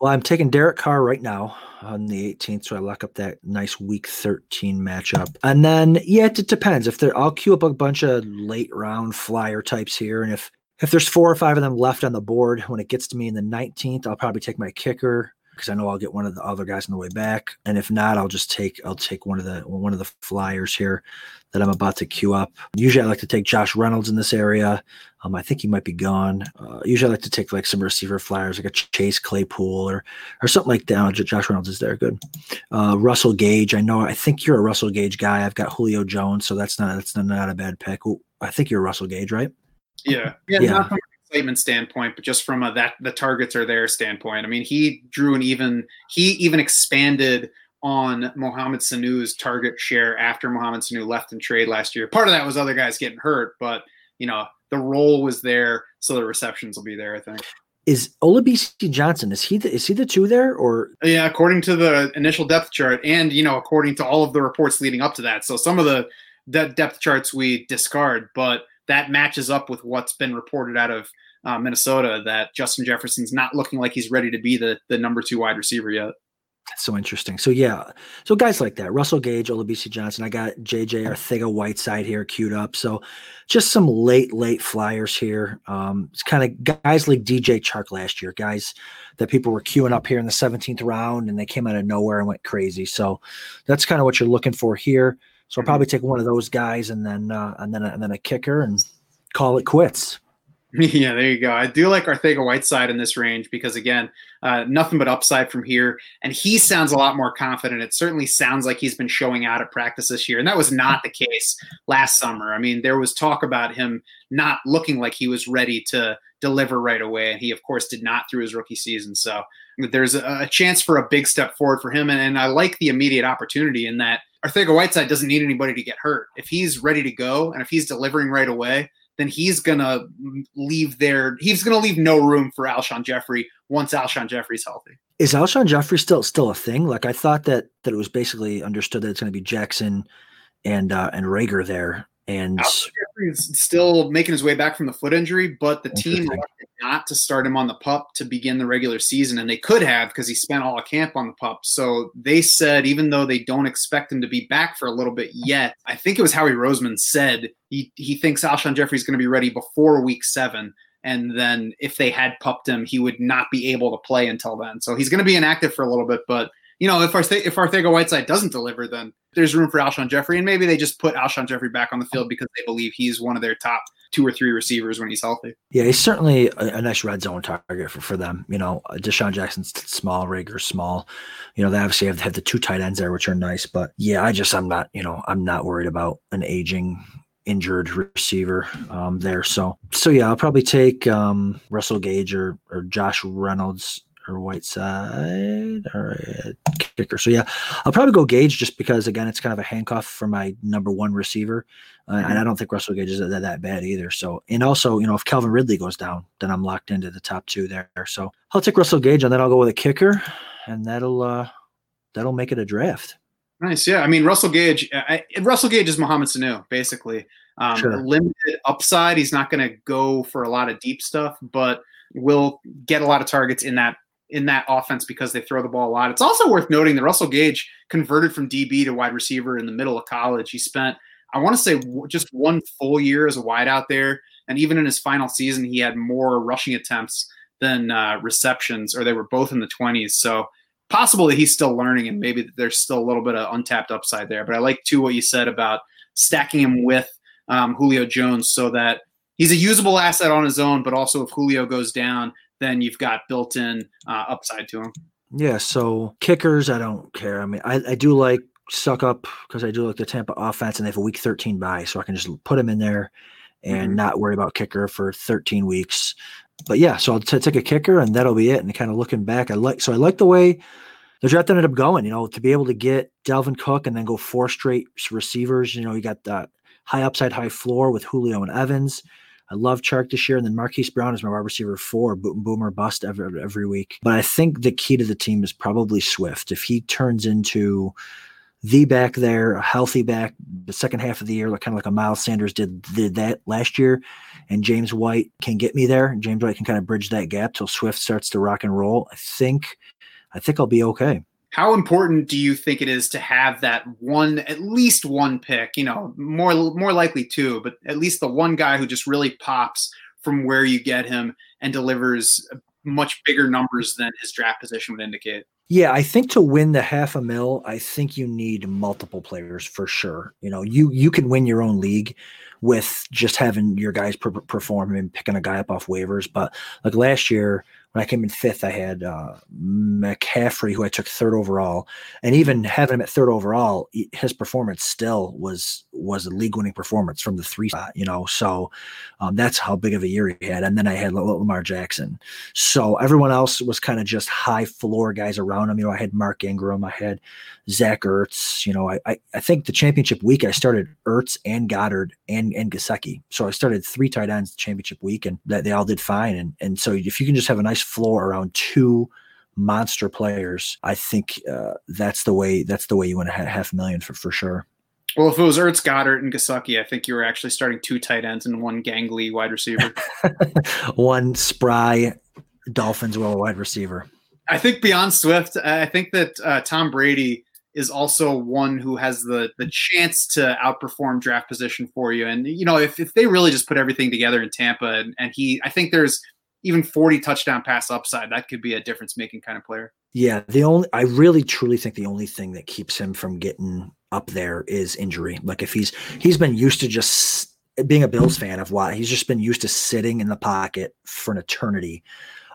S3: Well, I'm taking Derek Carr right now on the 18th, so I lock up that nice Week 13 matchup. And then, yeah, it, depends. If there, I'll queue up a bunch of late round flyer types here, and if if there's four or five of them left on the board when it gets to me in the 19th, I'll probably take my kicker because I know I'll get one of the other guys on the way back. And if not, I'll just take I'll take one of the one of the flyers here that I'm about to queue up. Usually, I like to take Josh Reynolds in this area. Um, I think he might be gone. Uh, usually, I like to take like some receiver flyers, like a Chase Claypool or or something like that. Josh Reynolds is there, good. Uh, Russell Gage, I know. I think you're a Russell Gage guy. I've got Julio Jones, so that's not that's not a bad pick. Ooh, I think you're Russell Gage, right?
S2: Yeah, yeah. yeah. Not from an excitement standpoint, but just from a that the targets are there standpoint. I mean, he drew an even he even expanded on Mohamed Sanu's target share after Mohamed Sanu left in trade last year. Part of that was other guys getting hurt, but you know the role was there, so the receptions will be there. I think.
S3: is Olabisi Johnson? Is he the, is he the two there or?
S2: Yeah, according to the initial depth chart, and you know, according to all of the reports leading up to that. So some of the de- depth charts we discard, but that matches up with what's been reported out of uh, Minnesota that Justin Jefferson's not looking like he's ready to be the the number two wide receiver yet.
S3: That's so interesting. So yeah, so guys like that, Russell Gage, Olabisi Johnson. I got JJ Arcega-Whiteside here queued up. So just some late, late flyers here. Um, it's kind of guys like DJ Chark last year, guys that people were queuing up here in the 17th round, and they came out of nowhere and went crazy. So that's kind of what you're looking for here. So I'll
S2: Mhm.
S3: probably take one of those guys, and then uh, and then and then a kicker, and call it quits.
S2: Yeah, there you go. I do like Arcega-Whiteside in this range because again, uh, nothing but upside from here, and he sounds a lot more confident. It certainly sounds like he's been showing out at practice this year, and that was not the case last summer. I mean, there was talk about him not looking like he was ready to deliver right away, and he, of course, did not through his rookie season. So there's a, a chance for a big step forward for him, and, and I like the immediate opportunity in that Arcega-Whiteside doesn't need anybody to get hurt. If he's ready to go, and if he's delivering right away then he's gonna leave there. He's gonna leave no room for Alshon Jeffery once Alshon Jeffery's healthy.
S3: Is Alshon Jeffery still still a thing? Like I thought that that it was basically understood that it's to be Jackson and uh, and Reagor there, and
S2: Jeffery's still making his way back from the foot injury, but the team not to start him on the pup to begin the regular season, and they could have because he spent all of camp on the pup. So they said even though they don't expect him to be back for a little bit yet, I think it was Howie Roseman said he he thinks Alshon Jeffery's going to be ready before week seven. And then if they had pupped him, he would not be able to play until then. So he's going to be inactive for a little bit. But you know, if Arthe- if Arcega-Whiteside doesn't deliver, then there's room for Alshon Jeffery, and maybe they just put Alshon Jeffery back on the field because they believe he's one of their top two or three receivers when he's healthy.
S3: yeah, he's certainly a, a nice red zone target for, for them. You know, uh, DeSean Jackson's small, Reagor's small. You know, they obviously have, have the two tight ends there, which are nice. But yeah, I just I'm not you know I'm not worried about an aging injured receiver um, there. So so yeah, I'll probably take um, Russell Gage or or Josh Reynolds or Whiteside or uh, kicker. So yeah, I'll probably go Gage just because again it's kind of a handcuff for my number one receiver, uh, and I don't think Russell Gage is that, that bad either. So and also you know if Calvin Ridley goes down, then I'm locked into the top two there. So I'll take Russell Gage and then I'll go with a kicker, and that'll uh that'll make it a draft.
S2: Nice, yeah. I mean, Russell Gage. I, Russell Gage is Mohamed Sanu, basically. Um,
S3: Sure.
S2: Limited upside. He's not going to go for a lot of deep stuff, but will get a lot of targets in that in that offense because they throw the ball a lot. It's also worth noting that Russell Gage converted from DB to wide receiver in the middle of college. He spent, I want to say, just one full year as a wide out there, and even in his final season, he had more rushing attempts than uh, receptions, or they were both in the twenties. So possible that he's still learning and maybe there's still a little bit of untapped upside there. But I like too what you said about stacking him with um, Julio Jones so that he's a usable asset on his own, but also if Julio goes down, then you've got built-in uh, upside to them.
S3: Yeah, so kickers, I don't care. I mean, I, I do like Succop because I do like the Tampa offense, and they have a week 13 bye, so I can just put them in there and
S2: Mhm.
S3: not worry about kicker for 13 weeks. But yeah, so I'll t- take a kicker, and that'll be it. And kind of looking back, I like so I like the way the draft ended up going. You know, to be able to get Dalvin Cook and then go four straight receivers. You know, you got that high upside, high floor with Julio and Evans. I love Chark this year, and then Marquise Brown is my wide receiver four, boom, boomer bust every every week. But I think the key to the team is probably Swift. If he turns into the back there, a healthy back, the second half of the year, like kind of like a Miles Sanders did did that last year, and James White can get me there. James White can kind of bridge that gap till Swift starts to rock and roll. I think, I think I'll be okay.
S2: How important do you think it is to have that one, at least one pick? You know, more more likely two, but at least the one guy who just really pops from where you get him and delivers much bigger numbers than his draft position would indicate.
S3: Yeah, I think to win the half a mil, I think you need multiple players for sure. You know, you you can win your own league with just having your guys per- perform and picking a guy up off waivers. But like last year, when I came in fifth, I had uh, McCaffrey, who I took third overall, and even having him at third overall, his performance still was was a league winning performance from the three spot. You know, so um, that's how big of a year he had. And then I had Lamar Jackson. So everyone else was kind of just high floor guys around him. You know, I had Mark Ingram, I had Zach Ertz. You know, I I, I think the championship week I started Ertz and Goddard and and Gesicki. So I started three tight ends the championship week, and that they all did fine. And and so if you can just have a nice floor around two monster players, I think uh, that's the way. That's the way you want to have half a million for for sure.
S2: Well, if it was Ertz, Goddard, and Gesicki, I think you were actually starting two tight ends and one gangly wide receiver.
S3: one spry Dolphins well wide receiver.
S2: I think beyond Swift, I think that uh, Tom Brady is also one who has the the chance to outperform draft position for you. And you know, if, if they really just put everything together in Tampa, and, and he, I think there's even 40 touchdown pass upside, that could be a difference making kind of player.
S3: Yeah, the only I really truly think the only thing that keeps him from getting up there is injury. Like if he's he's been used to just being a Bills fan of why he's just been used to sitting in the pocket for an eternity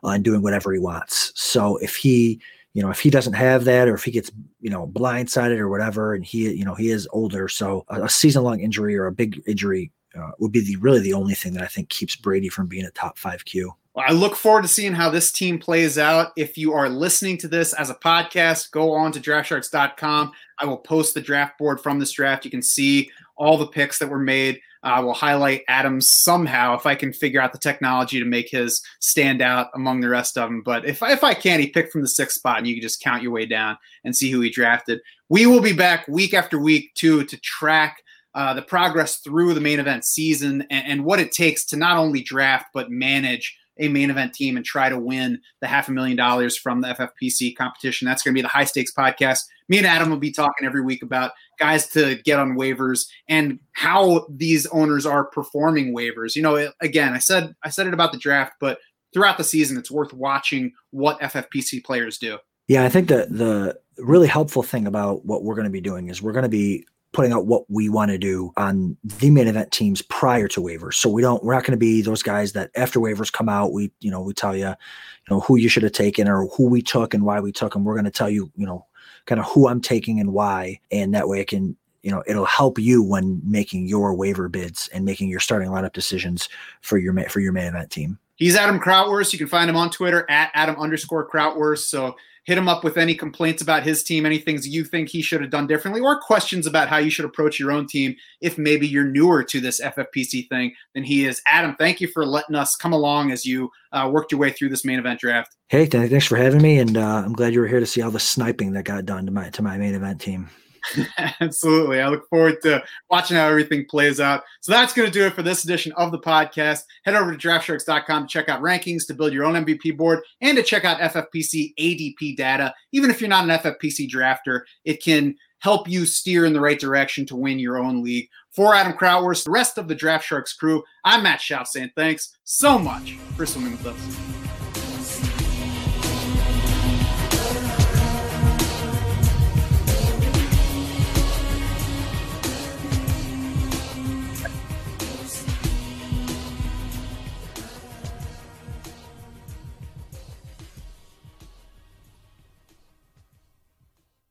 S3: uh, and doing whatever he wants. So if he you know if he doesn't have that or if he gets you know blindsided or whatever and he you know he is older so a, a season long injury or a big injury uh, would be the really the only thing that i think keeps brady from being a top five q
S2: well, I look forward to seeing how this team plays out. If you are listening to this as a podcast, go on to draftsharks.com. I will post the draft board from this draft. You can see all the picks that were made. I uh, will highlight Adams somehow if I can figure out the technology to make his stand out among the rest of them. But if, if I can't, he picked from the sixth spot, and you can just count your way down and see who he drafted. We will be back week after week, too, to track uh, the progress through the main event season and, and what it takes to not only draft, but manage a main event team and try to win the half a million dollars from the FFPC competition. That's going to be the high stakes podcast. Me and Adam will be talking every week about guys to get on waivers and how these owners are performing waivers. You know, again, I said I said it about the draft, but throughout the season, it's worth watching what FFPC players do.
S3: Yeah, I think the the really helpful thing about what we're going to be doing is we're going to be putting out what we want to do on the main event teams prior to waivers. So we don't we're not going to be those guys that after waivers come out, we you know we tell you, you know who you should have taken or who we took and why we took them. We're going to tell you you know kind of who I'm taking and why, and that way it can you know it'll help you when making your waiver bids and making your starting lineup decisions for your for your main event team.
S2: He's Adam Krautwurst. You can find him on Twitter at Adam underscore Krautwurst. So hit him up with any complaints about his team, any things you think he should have done differently, or questions about how you should approach your own team if maybe you're newer to this FFPC thing than he is. Adam, thank you for letting us come along as you uh, worked your way through this main event draft.
S3: Hey, thanks for having me, and uh, I'm glad you were here to see all the sniping that got done to my to my main event team.
S2: Absolutely. I look forward to watching how everything plays out. So that's going to do it for this edition of the podcast. Head over to draftsharks.com to check out rankings, to build your own MVP board, and to check out FFPC ADP data. Even if you're not an FFPC drafter, it can help you steer in the right direction to win your own league. For Adam Krautwurst, the rest of the Draft Sharks crew, I'm Matt Schauf saying thanks so much for swimming with us.